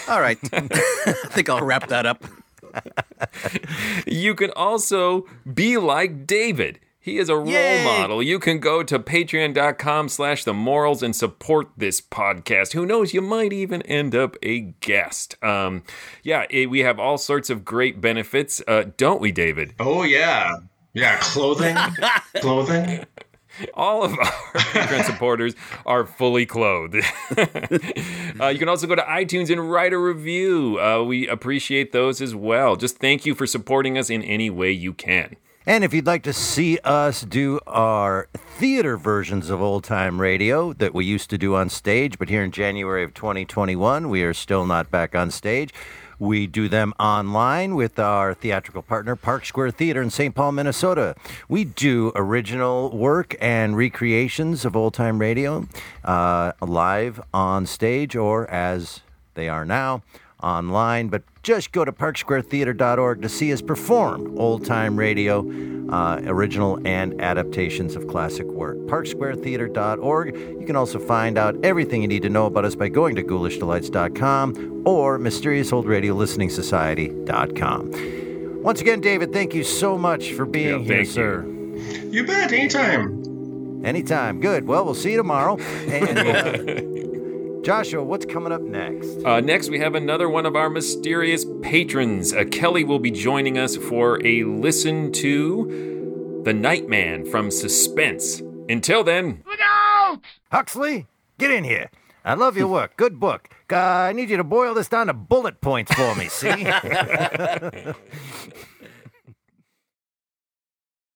All right. I think I'll wrap that up. You can also be like David. He is a role Yay! model. You can go to patreon.com slash the MORLS and support this podcast. Who knows, you might even end up a guest. Um, yeah, it, we have all sorts of great benefits, uh, don't we, David? Oh, yeah. Yeah, clothing. clothing. All of our Patreon supporters are fully clothed. uh, you can also go to iTunes and write a review. Uh, we appreciate those as well. Just thank you for supporting us in any way you can. And if you'd like to see us do our theater versions of old time radio that we used to do on stage, but here in January of 2021, we are still not back on stage. We do them online with our theatrical partner, Park Square Theater in St. Paul, Minnesota. We do original work and recreations of old time radio uh, live on stage or as they are now online. But just go to parksquaretheater.org to see us perform old time radio, uh, original and adaptations of classic work. Parksquaretheater.org. You can also find out everything you need to know about us by going to ghoulishdelights.com or mysteriousoldradiolisteningsociety.com. Once again, David, thank you so much for being Yeah, here, thank you. sir. You bet, anytime. Anytime. Good. Well, we'll see you tomorrow. And, uh, Joshua, what's coming up next? Uh, next, we have another one of our mysterious patrons. Uh, Kelly will be joining us for a listen to The Nightman from Suspense. Until then, look out! Huxley, get in here. I love your work. Good book. Uh, I need you to boil this down to bullet points for me, see?